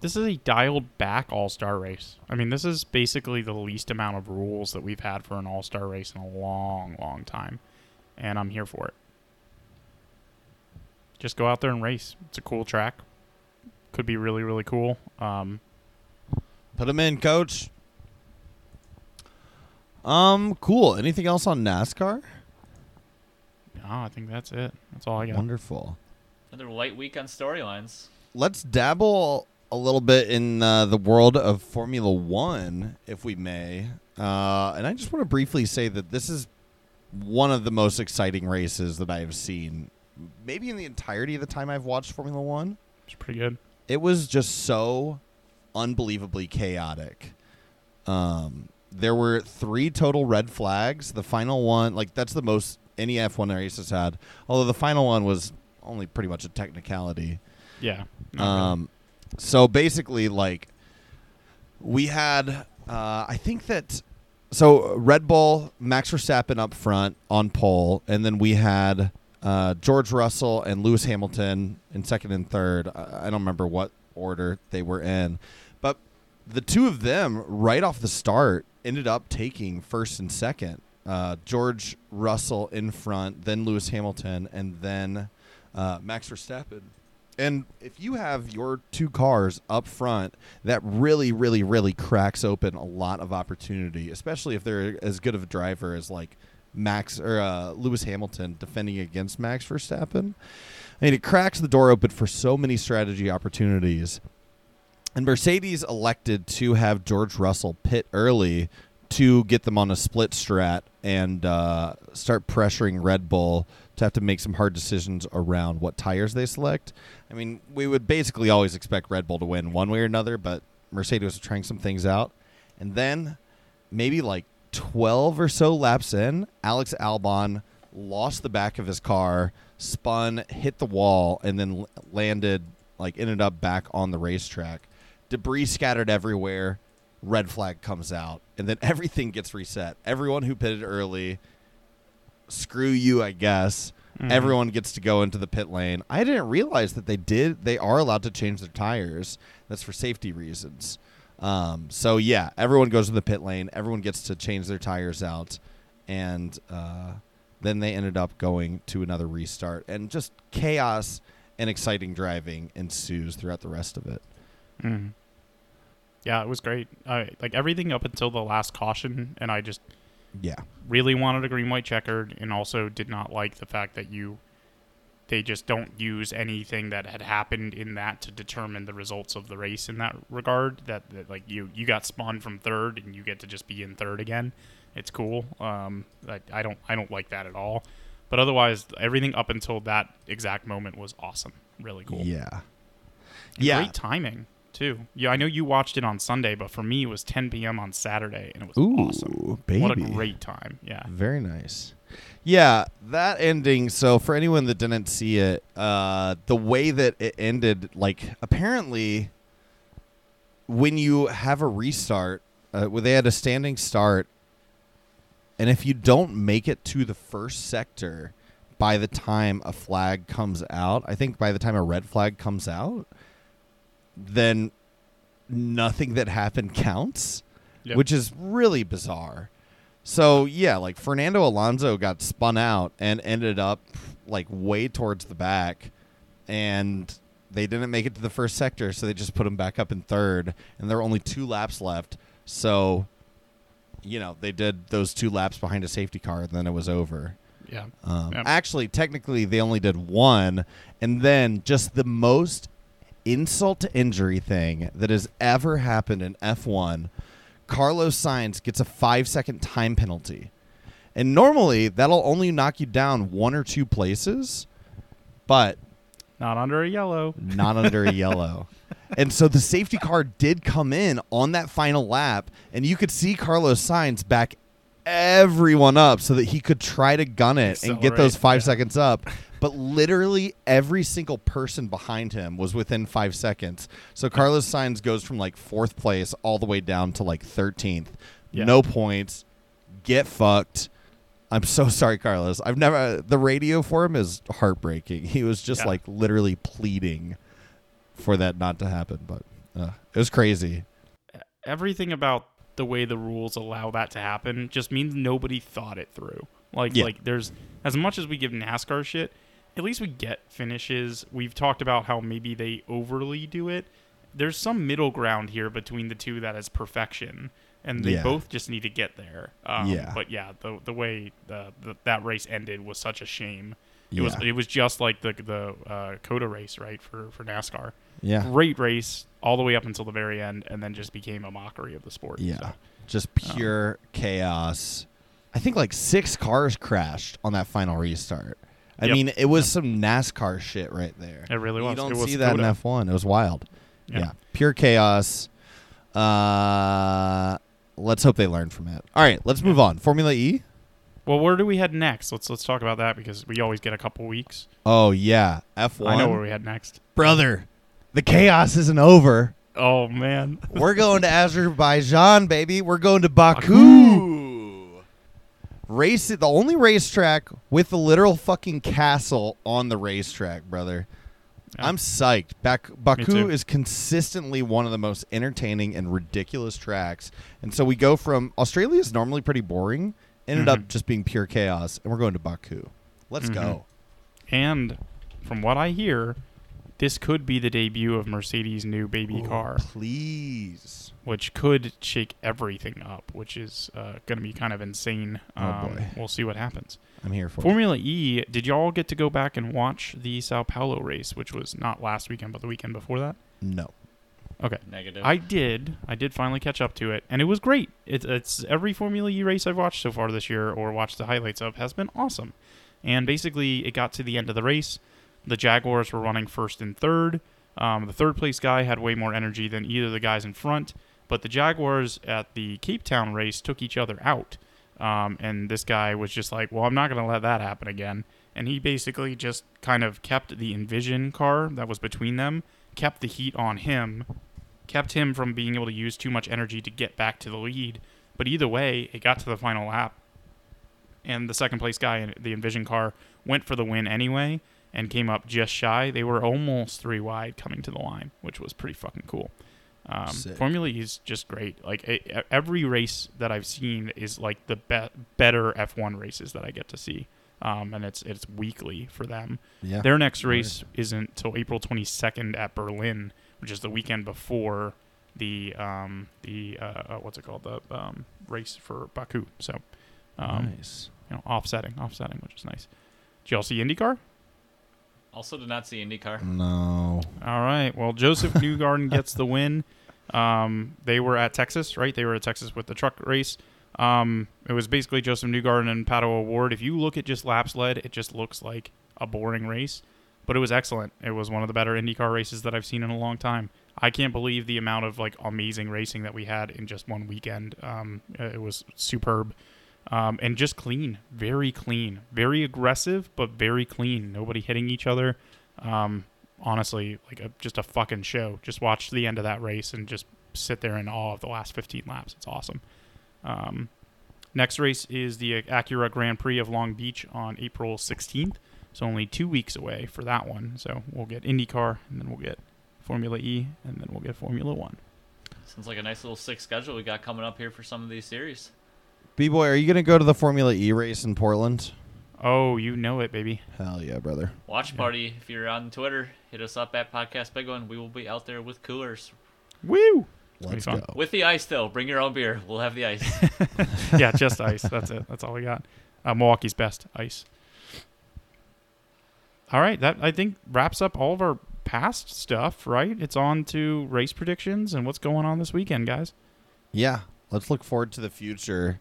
this is a dialed back all-star race. I mean, this is basically the least amount of rules that we've had for an all-star race in a long, long time. And I'm here for it. Just go out there and race. It's a cool track. Could be really, really cool. Um, Put him in, coach. Um, cool. Anything else on NASCAR? no, I think that's it. That's all I got. Wonderful. Another light week on storylines. Let's dabble a little bit in uh, the world of Formula One, if we may. Uh, and I just want to briefly say that this is one of the most exciting races that I have seen, maybe in the entirety of the time I've watched Formula One. It's pretty good. It was just so unbelievably chaotic. Um, there were three total red flags. The final one, like that's the most any F1 race has had. Although the final one was only pretty much a technicality. Yeah. not really. Um, so basically, like we had, uh, I think that so Red Bull, Max Verstappen up front on pole, and then we had uh, George Russell and Lewis Hamilton in second and third. I, I don't remember what order they were in, but the two of them right off the start ended up taking first and second. Uh, George Russell in front, then Lewis Hamilton, and then uh, Max Verstappen. And if you have your two cars up front, that really, really, really cracks open a lot of opportunity, especially if they're as good of a driver as like Max or uh, Lewis Hamilton defending against Max Verstappen. I mean, it cracks the door open for so many strategy opportunities. And Mercedes elected to have George Russell pit early to get them on a split strat and uh, start pressuring Red Bull to have to make some hard decisions around what tires they select. I mean, we would basically always expect Red Bull to win one way or another, but Mercedes was trying some things out. And then maybe like 12 or so laps in, Alex Albon lost the back of his car, spun, hit the wall, and then landed, like, ended up back on the racetrack. Debris scattered everywhere. Red flag comes out, and then everything gets reset. Everyone who pitted early, screw you, I guess. Mhm. Everyone gets to go into the pit lane. I didn't realize that they did. They are allowed to change their tires. That's for safety reasons. Um, so yeah, everyone goes to the pit lane. Everyone gets to change their tires out, and uh, then they ended up going to another restart, and just chaos and exciting driving ensues throughout the rest of it. Mhm. Yeah, it was great. Like everything up until the last caution, and I just Yeah, really wanted a green white checkered, and also did not like the fact that you they just don't use anything that had happened in that to determine the results of the race in that regard. That, that like you you got spawned from third, and you get to just be in third again. It's cool. Um, I, I don't I don't like that at all. But otherwise, everything up until that exact moment was awesome. Really cool. yeah, And yeah. Great timing too. Yeah, I know you watched it on Sunday, but for me it was 10 p.m. on Saturday, and it was Ooh, awesome. baby. What a great time. Yeah. Very nice. Yeah, that ending. So for anyone that didn't see it, uh, the way that it ended, like apparently, when you have a restart, uh, where they had a standing start, and if you don't make it to the first sector by the time a flag comes out, I think by the time a red flag comes out, then nothing that happened counts, Yep. which is really bizarre. So yeah, like Fernando Alonso got spun out and ended up like way towards the back, and they didn't make it to the first sector, so they just put him back up in third, and there were only two laps left. So, you know, they did those two laps behind a safety car, and then it was over. Yeah. Um, Yeah. Actually, technically, they only did one, and then just the most insult to injury thing that has ever happened in F1. Carlos Sainz gets a five second time penalty. And normally that'll only knock you down one or two places, but Not under a yellow. not under a yellow. And so the safety car did come in on that final lap, and you could see Carlos Sainz back everyone up so that he could try to gun it and get those five yeah. seconds up. But literally every single person behind him was within five seconds. So Carlos Sainz goes from like fourth place all the way down to like 13th. Yeah. No points. Get fucked. I'm so sorry, Carlos. I've never. The radio for him is heartbreaking. He was just Yeah. like literally pleading for that not to happen, but uh, it was crazy. Everything about the way the rules allow that to happen just means nobody thought it through. Like Yeah. like there's as much as we give NASCAR shit, at least we get finishes. We've talked about how maybe they overly do it. There's some middle ground here between the two that is perfection, and they Yeah. both just need to get there. Um, Yeah. But yeah, the the way the, the that race ended was such a shame. It was it was just like the the uh, COTA race, right for for NASCAR. Yeah. Great race all the way up until the very end, and then just became a mockery of the sport. Yeah. So, Just pure chaos. I think like six cars crashed on that final restart. I Yep. mean, it was some NASCAR shit right there. It really was. You don't It see that in F1. It was wild. Yeah. Yeah. Pure chaos. Uh, let's hope they learn from it. All right, let's move on. Formula E. Well, where do we head next? Let's let's talk about that because we always get a couple weeks. Oh yeah, F1. I know where we head next. brother. The chaos isn't over. Oh man, We're going to Azerbaijan, baby. We're going to Baku. Race the only racetrack with the literal fucking castle on the racetrack, brother. Yeah. I'm psyched. Back, Baku is consistently one of the most entertaining and ridiculous tracks. And so we go from Australia is normally pretty boring, ended Mhm. up just being pure chaos, and we're going to Baku. Let's Mhm. go. and from what I hear, this could be the debut of Mercedes' new baby Ooh, car, Please. Which could shake everything up, which is uh, going to be kind of insane. Oh, Um, boy. We'll see what happens. I'm here for it. Formula E, did y'all get to go back and watch the Sao Paulo race, which was not last weekend, but the weekend before that? No. Okay. Negative. I did. I did finally catch up to it, and it was great. It's it's every Formula E race I've watched so far this year, or watched the highlights of, has been awesome. And basically, it got to the end of the race. The Jaguars were running first and third. Um, the third place guy had way more energy than either of the guys in front, but the Jaguars at the Cape Town race took each other out. Um, and this guy was just like, "Well, I'm not going to let that happen again." And he basically just kind of kept the Envision car that was between them, kept the heat on him, kept him from being able to use too much energy to get back to the lead. But either way, it got to the final lap, and the second place guy in the Envision car went for the win anyway and came up just shy. They were almost three wide coming to the line, which was pretty fucking cool. Um, Formula E is just great. Like e- every race that I've seen is like the be- better F1 races that I get to see, um, and it's it's weekly for them. Yeah. Their next Right. race isn't till April 22nd at Berlin, which is the weekend before the um, the uh, uh, what's it called the um, race for Baku. So, um, nice. you know, offsetting, offsetting, which is nice. Did y'all see IndyCar? also did not see IndyCar. No. All right. Well, Joseph Newgarden gets the win. Um, they were at Texas, right? They were at Texas with the truck race. Um, it was basically Joseph Newgarden and Pato O'Ward. If you look at just laps led, it just looks like a boring race, but it was excellent. It was one of the better IndyCar races that I've seen in a long time. I can't believe the amount of like amazing racing that we had in just one weekend. Um, it was superb. Um, and just clean, very clean, very aggressive, but very clean. Nobody hitting each other. Um, honestly, like a, just a fucking show. Just watch the end of that race and just sit there in awe of the last 15 laps. It's awesome. Um, next race is the Acura Grand Prix of Long Beach on April 16th. So only two weeks away for that one. So we'll get IndyCar and then we'll get Formula E and then we'll get Formula One. Sounds like a nice little sick schedule we got coming up here for some of these series. B boy, are you gonna go to the Formula E race in Portland? Oh, you know it, baby. Hell yeah, brother. Watch party. If you're on Twitter, hit us up at Podcast Big One. We will be out there with coolers. Woo! Let's go. With the ice, though. Bring your own beer. We'll have the ice. yeah, just ice. That's it. That's all we got. Uh, Milwaukee's best ice. All right, that I think wraps up all of our past stuff. Right? It's on to race predictions and what's going on this weekend, guys. Yeah, let's look forward to the future.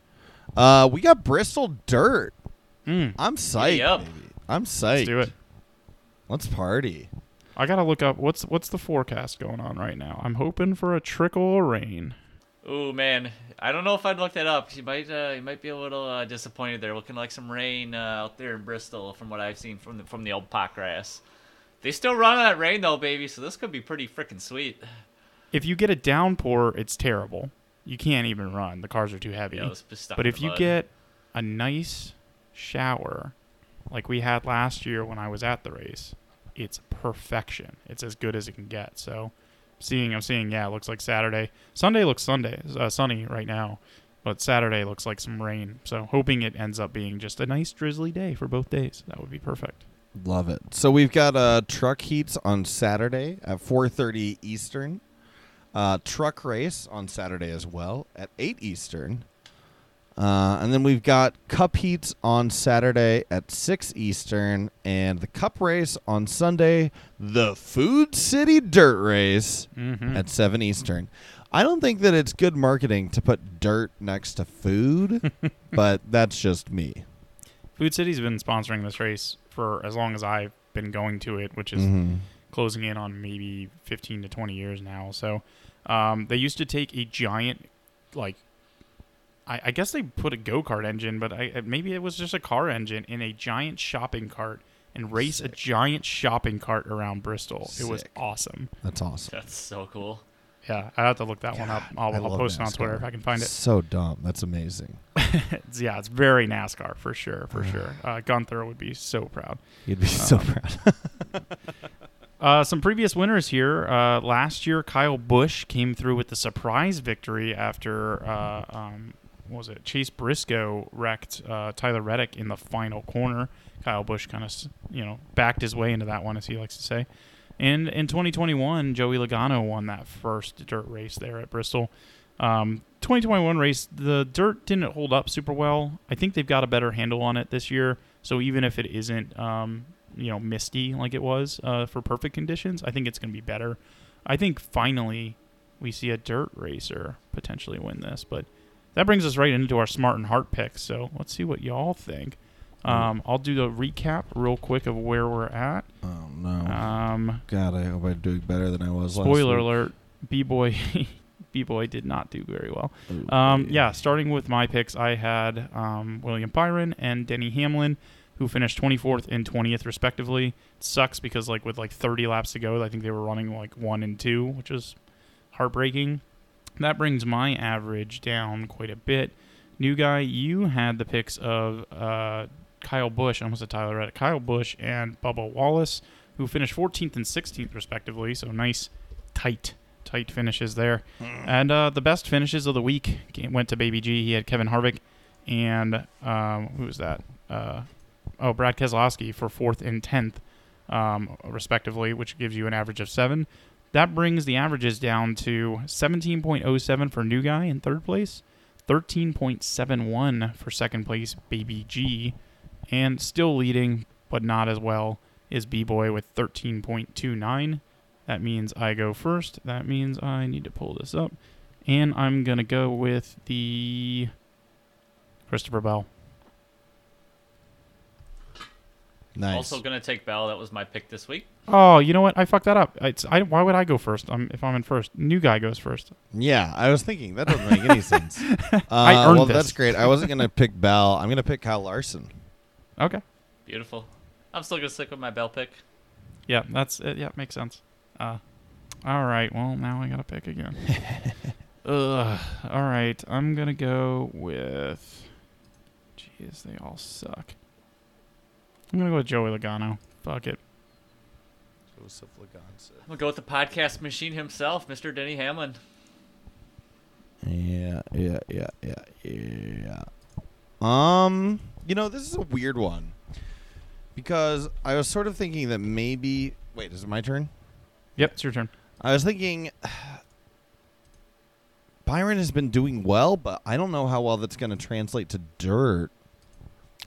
Uh, we got Bristol Dirt. Mm, I'm psyched. up. baby. I'm psyched. let's do it. Let's party. I gotta look up what's what's the forecast going on right now. I'm hoping for a trickle of rain. Oh man. I don't know if I'd look that up. You might, uh, you might be a little uh, disappointed there. Looking like some rain uh, out there in Bristol, from what I've seen from the from the old pot grass. They still run on that rain though, baby. So this could be pretty freaking sweet. If you get a downpour, it's terrible. You can't even run. The cars are too heavy. Yeah, it's But if you mud. get a nice shower, like we had last year when I was at the race, it's perfection. It's as good as it can get. So, seeing, I'm seeing, yeah, it looks like Saturday. Sunday looks Sunday, uh, sunny right now, but Saturday looks like some rain. So, hoping it ends up being just a nice drizzly day for both days. That would be perfect. Love it. So we've got uh, truck heats on Saturday at 4:30 Eastern. Uh, truck race on Saturday as well at 8 Eastern. Uh, and then we've got cup heats on Saturday at 6 Eastern, and the cup race on Sunday, the Food City Dirt Race Mm-hmm. at 7 Eastern. I don't think that it's good marketing to put dirt next to food, but that's just me. Food City's been sponsoring this race for as long as I've been going to it, which is Mhm. closing in on maybe 15 to 20 years now. So um, they used to take a giant, like, I, I guess they put a go kart engine, but I, maybe it was just a car engine in a giant shopping cart and race a giant shopping cart around Bristol. It was awesome. That's awesome. That's so cool. Yeah, I have to look that one up. I'll, I I'll love post it on Twitter if I can find it. So dumb. That's amazing. It's- yeah, it's very NASCAR for sure, for sure. Uh, Gunther would be so proud. You'd be so Um, proud. Uh, some previous winners here. Uh, last year, Kyle Busch came through with the surprise victory after uh, um, what was it? Chase Briscoe wrecked uh, Tyler Reddick in the final corner. Kyle Busch kind of you know backed his way into that one, as he likes to say. And in 2021, Joey Logano won that first dirt race there at Bristol. Um, 2021 race, the dirt didn't hold up super well. I think they've got a better handle on it this year. So even if it isn't, um, you know, misty like it was uh, for perfect conditions, I think it's going to be better. I think finally we see a dirt racer potentially win this. But that brings us right into our smart and heart picks. So let's see what y'all think. Um, I'll do the recap real quick of where we're at. oh no. Um, God, I hope I'm doing better than I was last spoiler alert: B boy, B boy did not do very well. Ooh, Um, yeah, starting with my picks, I had um, William Byron and Denny Hamlin, who finished 24th and 20th respectively. It sucks because like with like 30 laps to go, I think they were running like one and two, which is heartbreaking. That brings my average down quite a bit. New guy, you had the picks of uh, Kyle Busch, I almost a Tyler Reddick, Kyle Busch and Bubba Wallace, who finished 14th and 16th respectively. So nice, tight, tight finishes there. And uh, the best finishes of the week went to Baby G. He had Kevin Harvick and um, who was that? Uh, oh, Brad Keselowski for fourth and tenth, um, respectively, which gives you an average of seven. That brings the averages down to 17.07 for New Guy in third place, 13.71 for second place Baby G, and still leading, but not as well, is B Boy with 13.29. That means I go first. That means I need to pull this up. And I'm going to go with the Christopher Bell. Nice. Also gonna take Bell. That was my pick this week. Oh, you know what? I fucked that up. It's, I, why would I go first um, if I'm in first? New guy goes first. yeah, I was thinking that doesn't make any sense. Uh, I earned well, this. that's great. I wasn't gonna pick Bell. I'm gonna pick Kyle Larson. Okay. Beautiful. I'm still gonna stick with my Bell pick. Yeah, that's it. Yeah, makes sense. Uh, all right. Well, now I got to pick again. Ugh. All right. I'm going to go with. Jeez, they all suck. I'm going to go with Joey Logano. Fuck it. Joseph Laganza. I'm gonna go with the podcast machine himself, Mr. Denny Hamlin. Yeah, yeah, yeah, yeah, yeah. Um, you know, this is a weird one. because I was sort of thinking that maybe. Wait, is it my turn? Yep, it's your turn. I was thinking Byron has been doing well, but I don't know how well that's going to translate to dirt.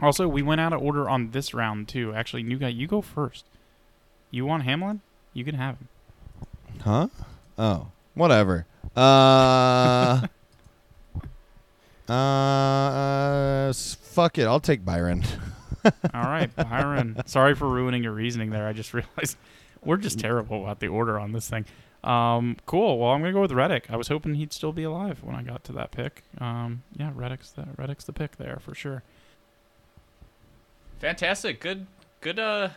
Also, we went out of order on this round too. Actually, new guy, you go first. You want Hamlin? You can have him. Huh? Oh, whatever. Uh, uh, s- fuck it. I'll take Byron. All right, Byron. Sorry for ruining your reasoning there. I just realized we're just terrible about the order on this thing. Um, cool. Well, I'm gonna go with Reddick. I was hoping he'd still be alive when I got to that pick. Um, yeah, Reddick's the Reddick's the pick there for sure. Fantastic. Good, good, uh,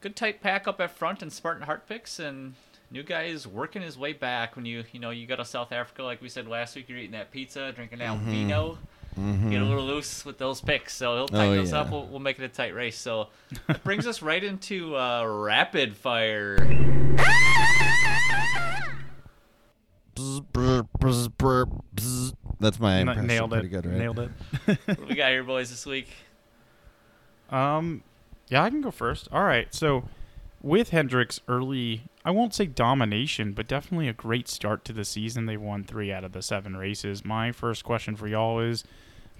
good tight pack up at front and Spartan Heart picks and new guy is working his way back. When you, you know, you go to South Africa, like we said last week, you're eating that pizza, drinking that vino. Get a little loose with those picks, so he'll tighten Oh, us up. We'll, we'll make it a tight race. So it brings us right into uh, rapid fire. Bzz, brr, bzz. That's my N- impression. nailed Pretty it. good, right? Nailed it. what we got here, boys, this week? Um, yeah, I can go first. All right. So, with Hendrick's early, I won't say domination, but definitely a great start to the season. They won three out of the seven races. My first question for y'all is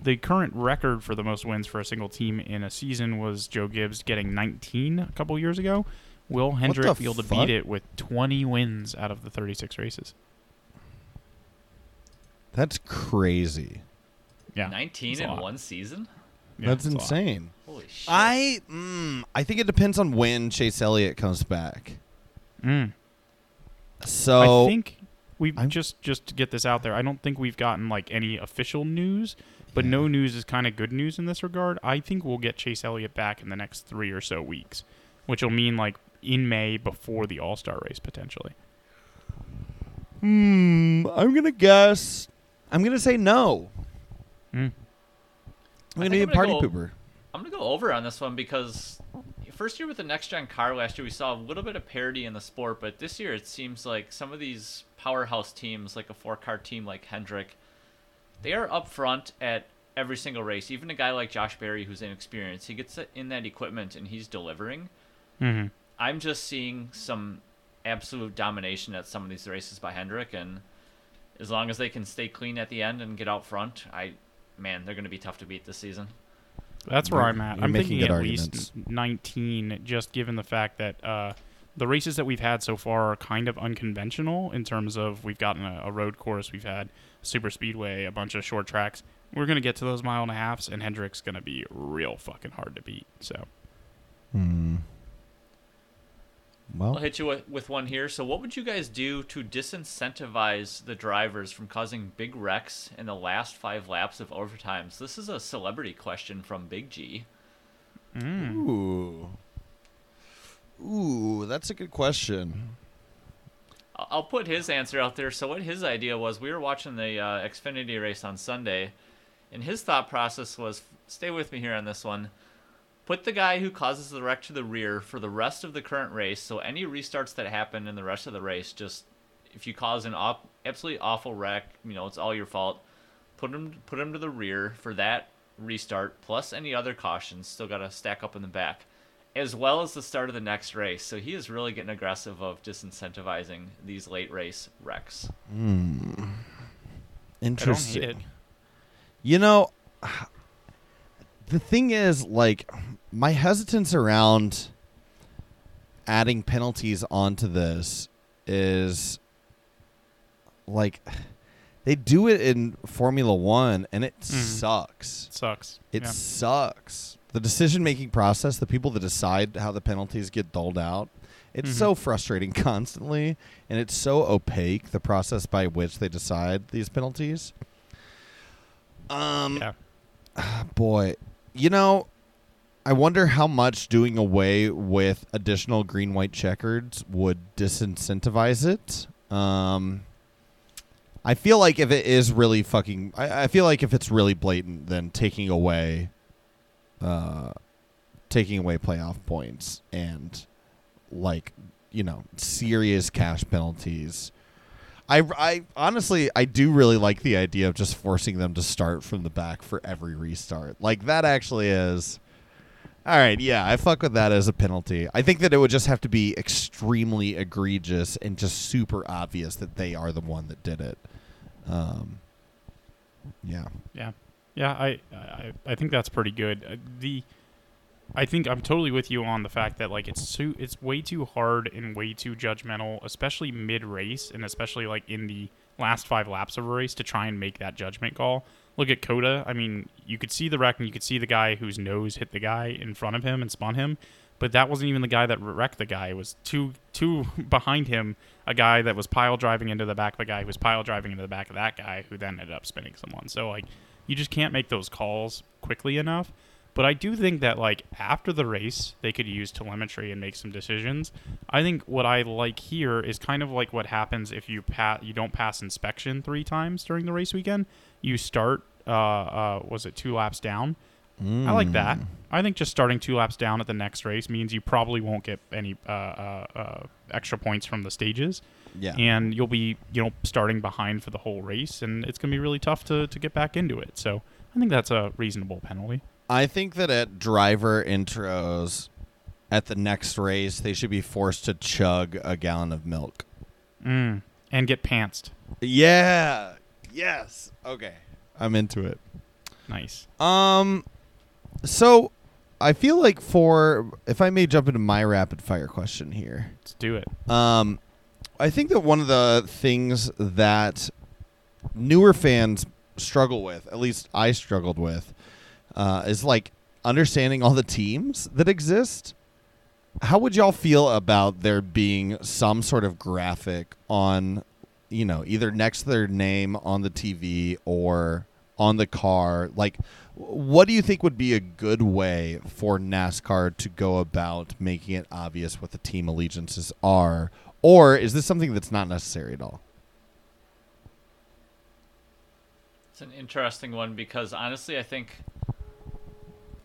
the current record for the most wins for a single team in a season was Joe Gibbs getting 19 a couple years ago. Will Hendrick be able to fuck? beat it with 20 wins out of the 36 races? That's crazy. Yeah. 19 in one season? That's Yeah, it's insane. Holy shit. I mm, I think it depends on when Chase Elliott comes back. Mm. So I think we've I'm- just just to get this out there. I don't think we've gotten like any official news, but no news is kind of good news in this regard. I think we'll get Chase Elliott back in the next three or so weeks, which will mean like in May before the All Star race potentially. hmm, I'm gonna guess. I'm gonna say no. Mm. I'm gonna be a gonna party go- pooper. I'm gonna go over on this one because first year with the next gen car last year we saw a little bit of parity in the sport, but this year it seems like some of these powerhouse teams, like a four car team like Hendrick, they are up front at every single race. Even a guy like Josh Berry who's inexperienced, he gets in that equipment and he's delivering. Mm-hmm. I'm just seeing some absolute domination at some of these races by Hendrick, and as long as they can stay clean at the end and get out front, I man, they're gonna be tough to beat this season. That's where You're- I'm at. I'm making thinking at arguments. least 19, just given the fact that uh, the races that we've had so far are kind of unconventional in terms of we've gotten a, a road course, we've had super speedway, a bunch of short tracks. We're gonna get to those mile and a halfs, and Hendrick's gonna be real fucking hard to beat. So Hmm. I'll hit you with, with one here. So, what would you guys do to disincentivize the drivers from causing big wrecks in the last five laps of overtimes? So this is a celebrity question from Big G. mm. ooh, ooh, that's a good question. I- I'll put his answer out there. So, what his idea was, we were watching the uh, Xfinity race on Sunday, and his thought process was stay with me here on this one. Put the guy who causes the wreck to the rear for the rest of the current race. So, any restarts that happen in the rest of the race, just if you cause an op- absolutely awful wreck, you know, it's all your fault. Put him, put him to the rear for that restart, plus any other cautions. Still got to stack up in the back as well as the start of the next race. So he is really getting aggressive of disincentivizing these late race wrecks. Hmm. I don't Interesting. hate it. You know, the thing is, like, my hesitance around adding penalties onto this is like they do it in Formula One and it sucks. It sucks. It Yeah. sucks. The decision making process, the people that decide how the penalties get doled out, it's Mhm. so frustrating constantly and it's so opaque the process by which they decide these penalties. Um yeah. boy, you know, I wonder how much doing away with additional green white checkers would disincentivize it. Um, I feel like if it is really fucking, I, I feel like if it's really blatant, then taking away, uh, taking away playoff points and like you know serious cash penalties. I, I honestly I do really like the idea of just forcing them to start from the back for every restart. Like that actually is All right, yeah, I fuck with that as a penalty. I think that it would just have to be extremely egregious and just super obvious that they are the one that did it. Um, yeah. Yeah, yeah. I, I I think that's pretty good. Uh, the I think I'm totally with you on the fact that like it's too it's way too hard and way too judgmental, especially mid race and especially like in the last five laps of a race to try and make that judgment call. Look at COTA. I mean, you could see the wreck and you could see the guy whose nose hit the guy in front of him and spun him, but that wasn't even the guy that wrecked the guy. It was two two behind him, a guy that was pile driving into the back of a guy who was pile driving into the back of that guy who then ended up spinning someone. So like, you just can't make those calls quickly enough. But I do think that like after the race, they could use telemetry and make some decisions. I think what I like here is kind of like what happens if you pass you don't pass inspection three times during the race weekend. You start uh, uh was it two laps down? I like that. I think just starting two laps down at the next race means you probably won't get any uh, uh, uh, extra points from the stages, Yeah. and you'll be you know starting behind for the whole race, and it's gonna be really tough to to get back into it. So I think that's a reasonable penalty. I think that at driver intros at the next race, they should be forced to chug a gallon of milk. Mm. And get pantsed. Yeah. Yes. Okay. I'm into it. Nice. Um so I feel like for if I may jump into my rapid fire question here. Let's do it. Um, I think that one of the things that newer fans struggle with, at least I struggled with, uh, is like understanding all the teams that exist. How would y'all feel about there being some sort of graphic on, you know, either next to their name on the TV or on the car? Like, what do you think would be a good way for NASCAR to go about making it obvious what the team allegiances are? Or is this something that's not necessary at all? It's an interesting one because honestly, I think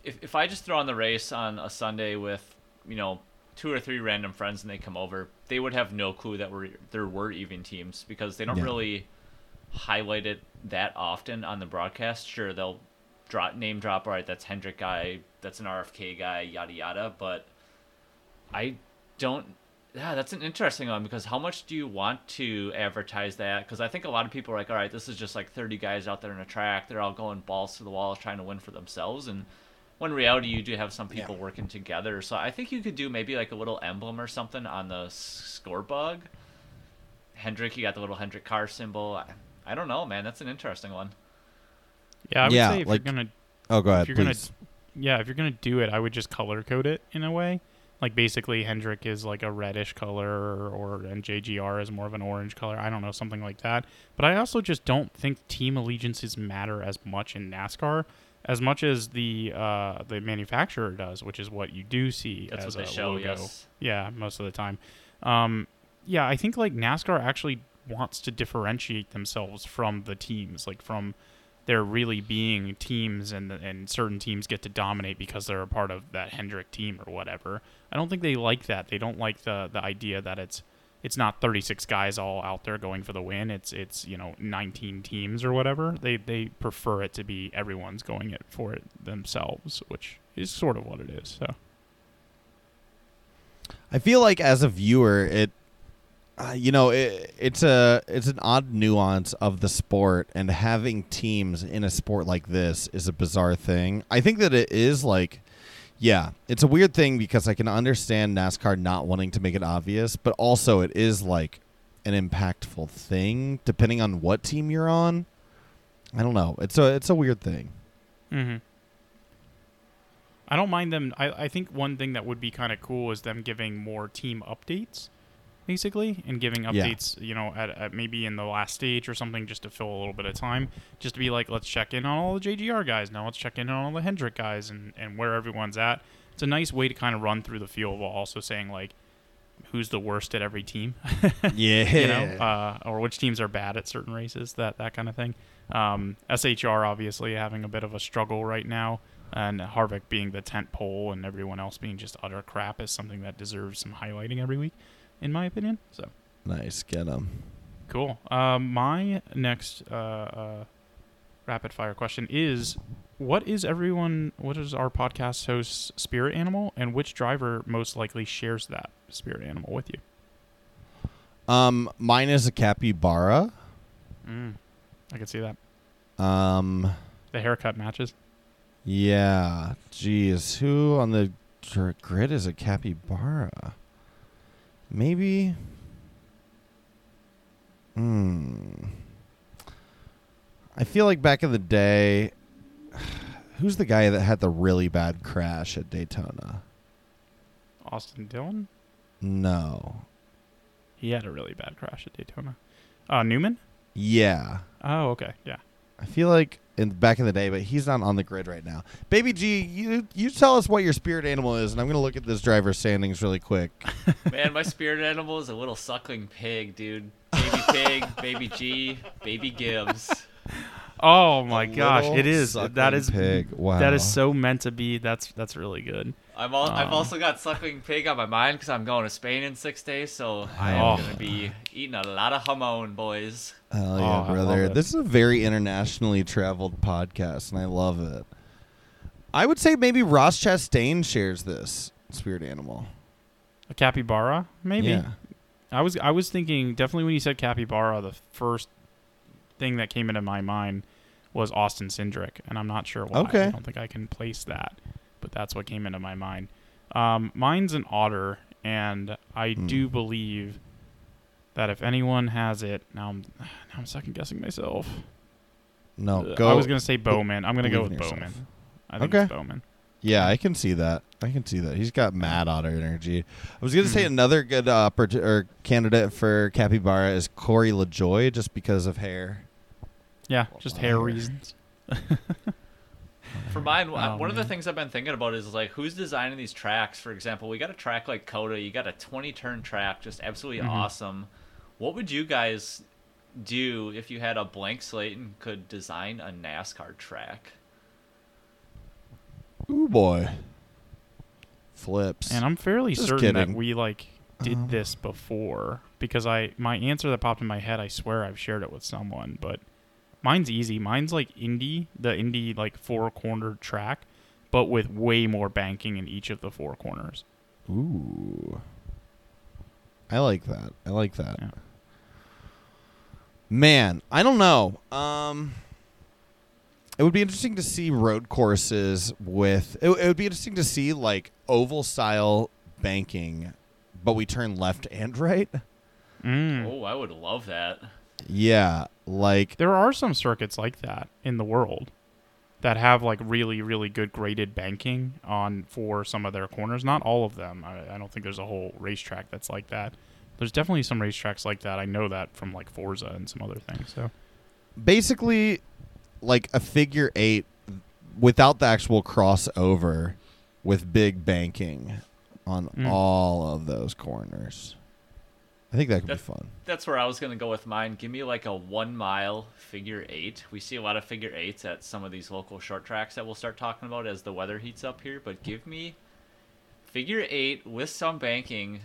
if if I just throw on the race on a Sunday with you know two or three random friends and they come over, they would have no clue that were there were even teams because they don't Yeah. really highlight it that often on the broadcast. Sure, they'll drop name drop. All right, that's Hendrick guy. That's an RFK guy. Yada yada. But I don't. Yeah, that's an interesting one because how much do you want to advertise that? Because I think a lot of people are like, all right, this is just like 30 guys out there in a track. They're all going balls to the wall trying to win for themselves. And when in reality, you do have some people working together. So I think you could do maybe like a little emblem or something on the s- score bug. Hendrick, you got the little Hendrick car symbol. I, I don't know, man. That's an interesting one. Yeah, I would Yeah, say if like- you're gonna Oh, go ahead, you're gonna- please. yeah, if you're gonna do it, I would just color code it in a way. Like basically, Hendrick is like a reddish color, or, or and JGR is more of an orange color. I don't know, something like that. But I also just don't think team allegiances matter as much in NASCAR as much as the uh, the manufacturer does, which is what you do see That's as what they a show, logo. yes. Yeah, most of the time. Um, yeah, I think like NASCAR actually wants to differentiate themselves from the teams, like from there really being teams and and certain teams get to dominate because they're a part of that Hendrick team or whatever. I don't think they like that. They don't like the the idea that it's it's not 36 guys all out there going for the win. It's it's you know 19 teams or whatever. They they prefer it to be everyone's going it for it themselves, which is sort of what it is. So I feel like as a viewer, it, uh, you know, it, it's a it's an odd nuance of the sport, and having teams in a sport like this is a bizarre thing. I think that it is like, yeah, it's a weird thing because I can understand NASCAR not wanting to make it obvious, but also it is like an impactful thing depending on what team you're on. I don't know. It's a it's a weird thing. Mm-hmm. I don't mind them. I, I think one thing that would be kind of cool is them giving more team updates, basically, and giving Yeah. updates, you know, at, at maybe in the last stage or something, just to fill a little bit of time, just to be like, let's check in on all the JGR guys now, let's check in on all the Hendrick guys, and and where everyone's at. It's a nice way to kind of run through the field while also saying like, who's the worst at every team. Yeah. you know, uh, or which teams are bad at certain races, that that kind of thing. Um, SHR obviously having a bit of a struggle right now, and Harvick being the tent pole and everyone else being just utter crap is something that deserves some highlighting every week, in my opinion. So nice. Get them. cool. Um, my next uh, uh, rapid fire question is: what is everyone? What is our podcast host's spirit animal, and which driver most likely shares that spirit animal with you? Um, mine is a capybara. Mm, I can see that. Um, The haircut matches. yeah. Geez, who on the grid is a capybara? Maybe. Hmm. I feel like back in the day, who's the guy that had the really bad crash at Daytona? Austin Dillon. No. He had a really bad crash at Daytona. Uh, Newman. Yeah. Oh, okay, yeah. I feel like in back in the day, but he's not on the grid right now. Baby G, you you tell us what your spirit animal is, and I'm gonna look at this driver's standings really quick. Man, my spirit animal is a little suckling pig, dude. Baby pig, baby G, baby Gibbs. Oh my A gosh, it is that is pig. Wow. that is so meant to be. That's that's really good. I'm all, I've Um, also got suckling pig on my mind because I'm going to Spain in six days, so I am Oh. gonna be eating a lot of jamon, boys. Hell Oh, yeah, I love brother! This is a very internationally traveled podcast, and I love it. I would say maybe Ross Chastain shares this spirit animal. A capybara, maybe. Yeah. I was I was thinking definitely when you said capybara, the first thing that came into my mind was Austin Cindric, and I'm not sure why. Okay. I don't think I can place that, but that's what came into my mind. Um, mine's an otter, and I Hmm. do believe that if anyone has it, now I'm now I'm second guessing myself. No, Uh, go. I was gonna say Bowman. I'm gonna go with yourself. Bowman. I think Okay. it's Bowman. Yeah, I can see that. I can see that. He's got mad otter energy. I was gonna say Mhm. another good uh, or candidate for capybara is Corey LaJoie, just because of hair. Yeah, just hair Hair. reasons. For mine, Oh, one of the things I've been thinking about is like who's designing these tracks. For example, we got a track like COTA. You got a 20 turn track, just absolutely Mhm. awesome. What would you guys do if you had a blank slate and could design a NASCAR track? Ooh boy. Flips. And I'm fairly Just certain kidding. that we like did Um, this before because I my answer that popped in my head, I swear I've shared it with someone, but mine's easy. Mine's like Indy, the Indy like four cornered track, but with way more banking in each of the four corners. Ooh. I like that. I like that. Yeah. Man, I don't know. Um it would be interesting to see road courses with it, it would be interesting to see like oval style banking but we turn left and right. Mm. Oh, I would love that. Yeah, like There are some circuits like that in the world that have like really really good graded banking on for some of their corners. Not all of them. I, I don't think there's a whole racetrack that's like that. There's definitely some racetracks like that. I know that from like Forza and some other things. So basically like a figure 8 without the actual crossover with big banking on Mm. all of those corners. I think that could be fun. That's where I was gonna go with mine. Give me like a one mile figure eight. We see a lot of figure eights at some of these local short tracks that we'll start talking about as the weather heats up here. But give me figure eight with some banking,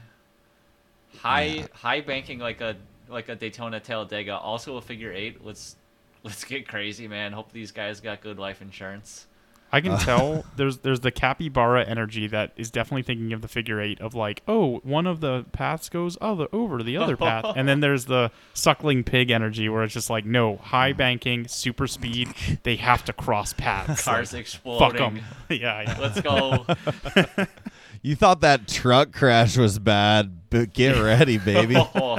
high Yeah. high banking like a like a Daytona Talladega. Also a figure eight. Let's let's get crazy, man. Hope these guys got good life insurance. I can Uh. tell there's there's the capybara energy that is definitely thinking of the figure eight of like oh one of the paths goes oh the over the other path and then there's the suckling pig energy where it's just like no high banking super speed they have to cross paths Cars like, exploding. fuck them yeah yeah Let's go. You thought that truck crash was bad, but get ready, baby. Oh,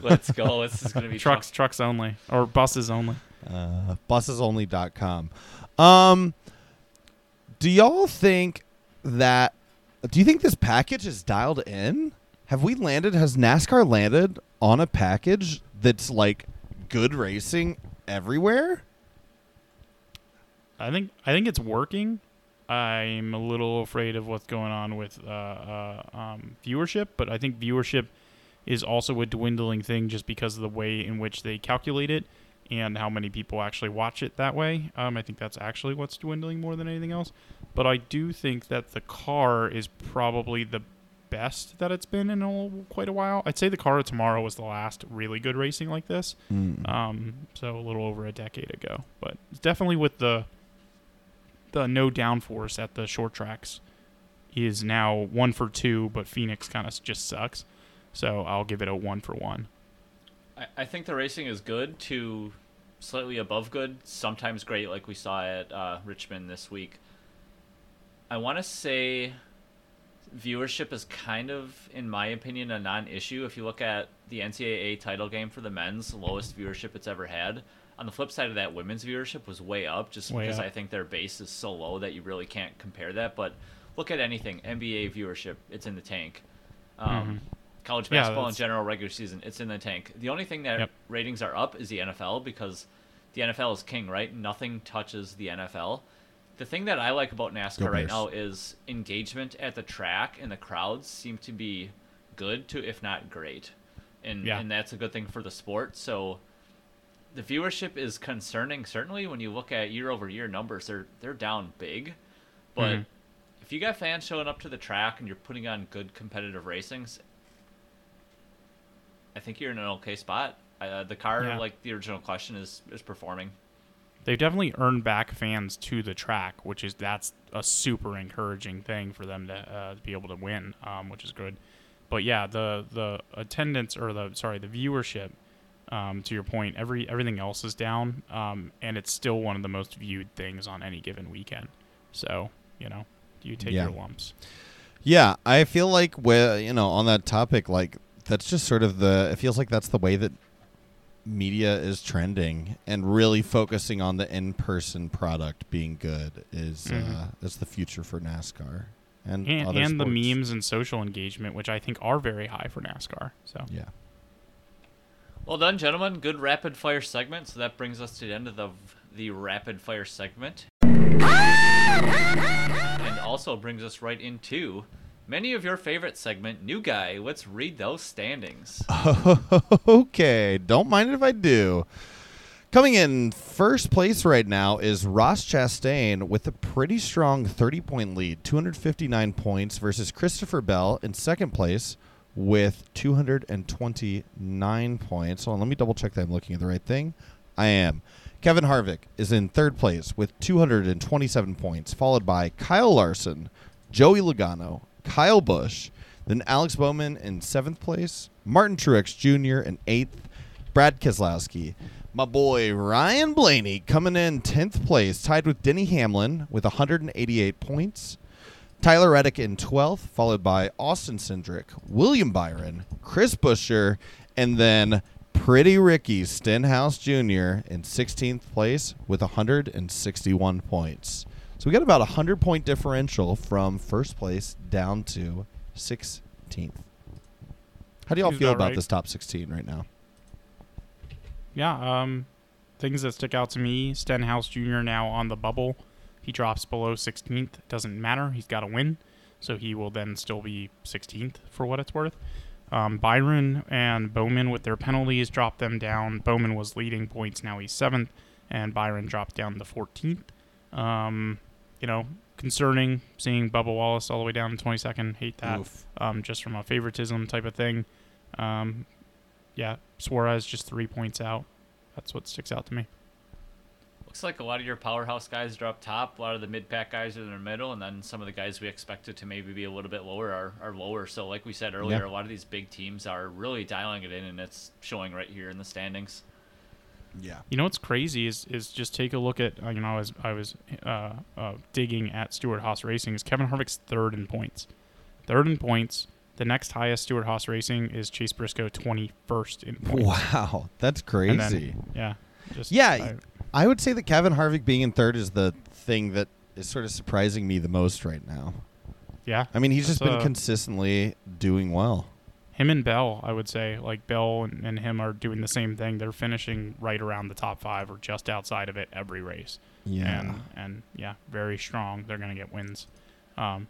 let's go. This is gonna be trucks trucks only or buses only uh, bussesonly.com. Um, do y'all think that? Do you think this package is dialed in? Have we landed? Has NASCAR landed on a package that's like good racing everywhere? I think I think it's working. I'm a little afraid of what's going on with uh, uh, um, viewership, but I think viewership is also a dwindling thing just because of the way in which they calculate it and how many people actually watch it that way. Um, I think that's actually what's dwindling more than anything else. But I do think that the car is probably the best that it's been in a, quite a while. I'd say the car of tomorrow was the last really good racing like this. Um, so a little over a decade ago, but it's definitely with the the no downforce at the short tracks is now one for two, but Phoenix kind of just sucks. So I'll give it a one for one. I, I think the racing is good to slightly above good, sometimes great, like we saw at uh, Richmond this week. I want to say viewership is kind of, in my opinion, a non-issue. If you look at the NCAA title game for the men's, lowest viewership it's ever had. On the flip side of that, women's viewership was way up, just Way because up. I think their base is so low that you really can't compare that. But look at anything NBA viewership, it's in the tank. Um, College Mm-hmm. Yeah, basketball in general, regular season, it's in the tank. The only thing that Yep. ratings are up is the NFL because the NFL is king, right? Nothing touches the NFL. The thing that I like about NASCAR Go right Bears. now is engagement at the track, and the crowds seem to be good to, if not great, and Yeah. and that's a good thing for the sport. So the viewership is concerning. Certainly, when you look at year over year numbers, they're they're down big, but Mhm. if you got fans showing up to the track and you're putting on good competitive racings, I think you're in an okay spot. Uh, the car, Yeah. like the original question, is is performing. They've definitely earned back fans to the track, which is that's a super encouraging thing for them to, uh, to be able to win, um, which is good. But yeah, the the attendance or the sorry the viewership, um, to your point, every everything else is down, um, and it's still one of the most viewed things on any given weekend. So you know, you take Yeah. your lumps. Yeah, I feel like where you know on that topic, like that's just sort of the. It feels like that's the way that media is trending, and really focusing on the in-person product being good is uh, Mhm. is the future for NASCAR and And, other and the memes and social engagement, which I think are very high for NASCAR. So Yeah. Well done, gentlemen. Good rapid fire segment. So that brings us to the end of the the rapid fire segment, and also brings us right into many of your favorite segment. New guy, let's read those standings. okay, don't mind if I do. Coming in first place right now is Ross Chastain with a pretty strong 30 point lead, 259 points, versus Christopher Bell in second place with 229 points. Hold on, let me double check that I'm looking at the right thing. I am. Kevin Harvick is in third place with 227 points, followed by Kyle Larson, Joey Logano, Kyle Busch, then Alex Bowman in seventh place, Martin Truex Jr. in eighth, Brad Keselowski, my boy Ryan Blaney coming in 10th place, tied with Denny Hamlin with 188 points. Tyler Reddick in 12th, followed by Austin Cindric, William Byron, Chris Buescher, and then Pretty Ricky Stenhouse Jr. in 16th place with 161 points. So we got about a 100 point differential from first place down to 16th. How do y'all feel about right. this top 16 right now? Yeah, um, things that stick out to me: Stenhouse Jr. now on the bubble. He drops below 16th. Doesn't matter. He's got to win, so he will then still be 16th for what it's worth. Um, Byron and Bowman with their penalties dropped them down. Bowman was leading points. Now he's seventh, and Byron dropped down to 14th. Um, you know, concerning seeing Bubba Wallace all the way down to 22nd. Hate that um, just from a favoritism type of thing. Um, yeah, Suarez just three points out. That's what sticks out to me. Looks like a lot of your powerhouse guys are up top. A lot of the mid pack guys are in the middle, and then some of the guys we expected to maybe be a little bit lower are, are lower. So, like we said earlier, Yeah. a lot of these big teams are really dialing it in, and it's showing right here in the standings. Yeah. You know what's crazy is is just take a look at uh, you know as I was uh, uh, digging at Stewart Haas Racing is Kevin Harvick's third in points, third in points. The next highest Stewart Haas Racing is Chase Briscoe, twenty first in points. Wow, that's crazy. then, yeah, just Yeah, I- I would say that Kevin Harvick being in third is the thing that is sort of surprising me the most right now. yeah. I mean, he's just been uh, consistently doing well. Him and Bell, I would say, like Bell and, and him are doing the same thing. They're finishing right around the top five or just outside of it every race. Yeah. and and yeah, very strong. They're gonna get wins. Um,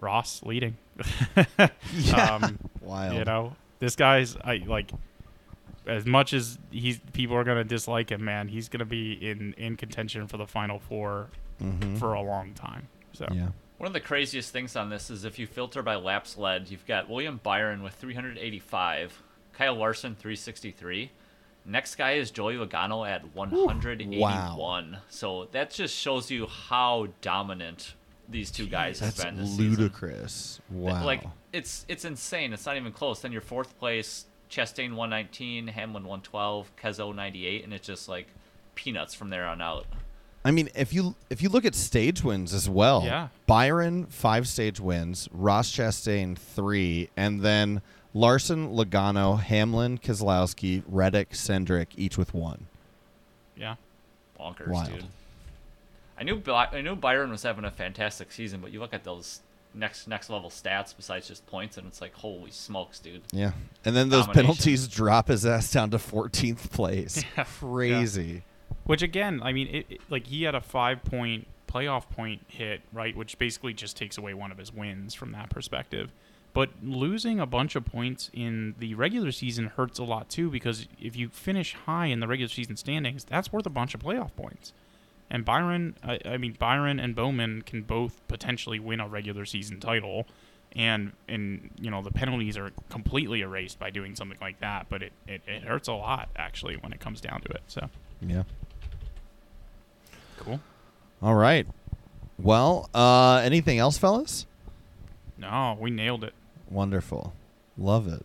Ross leading. Yeah. um, Wild. you know, this guy's I like as much as he's people are gonna dislike him, man. He's gonna be in in contention for the final four Mhm. for a long time. So yeah. One of the craziest things on this is if you filter by laps led, you've got William Byron with 385, Kyle Larson 363, Next guy is Joey Logano at 181. So that just shows you how dominant these two guys have been this season. ludicrous. Wow. Like it's it's insane. It's not even close. Then your fourth place, Chastain 119, Hamlin 112, Kezo 98, and it's just like peanuts from there on out. I mean, if you if you look at stage wins as well, Yeah. Byron five stage wins, Ross Chastain three, and then Larson, Logano, Hamlin, Keselowski, Reddick, Cindric, each with one. Yeah. Bonkers, Wild. dude. I knew I knew Byron was having a fantastic season, but you look at those next next level stats besides just points, and it's like holy smokes, dude. Yeah, and then those penalties drop his ass down to 14th place. Yeah. Crazy. Which again, I mean, it, it- like he had a five point playoff point hit, right? Which basically just takes away one of his wins from that perspective. But losing a bunch of points in the regular season hurts a lot too, because if you finish high in the regular season standings, that's worth a bunch of playoff points. And Byron, I, I mean, Byron and Bowman can both potentially win a regular season title, and and you know the penalties are completely erased by doing something like that. But it, it, it hurts a lot actually when it comes down to it. So Yeah. cool. All right. Well, uh, anything else, fellas? No, we nailed it. Wonderful. Love it.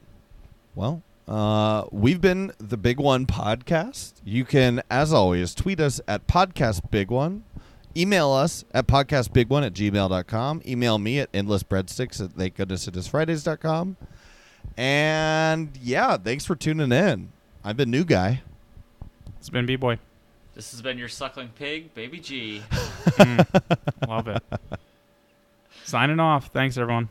Well, uh, we've been the Big One podcast. You can, as always, tweet us at Podcast Big One. Email us at podcastbig1 at gmail.com. Email me at endlessbreadsticks at thankgoodnessit'sfridays.com. And yeah, thanks for tuning in. I've been New Guy. It's been B boy. This has been your suckling pig, Baby G. Mm, love it. Signing off. Thanks everyone.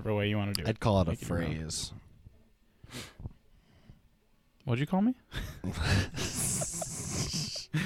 Whatever way you want to do it. I'd call it a Make it phrase. What'd you call me?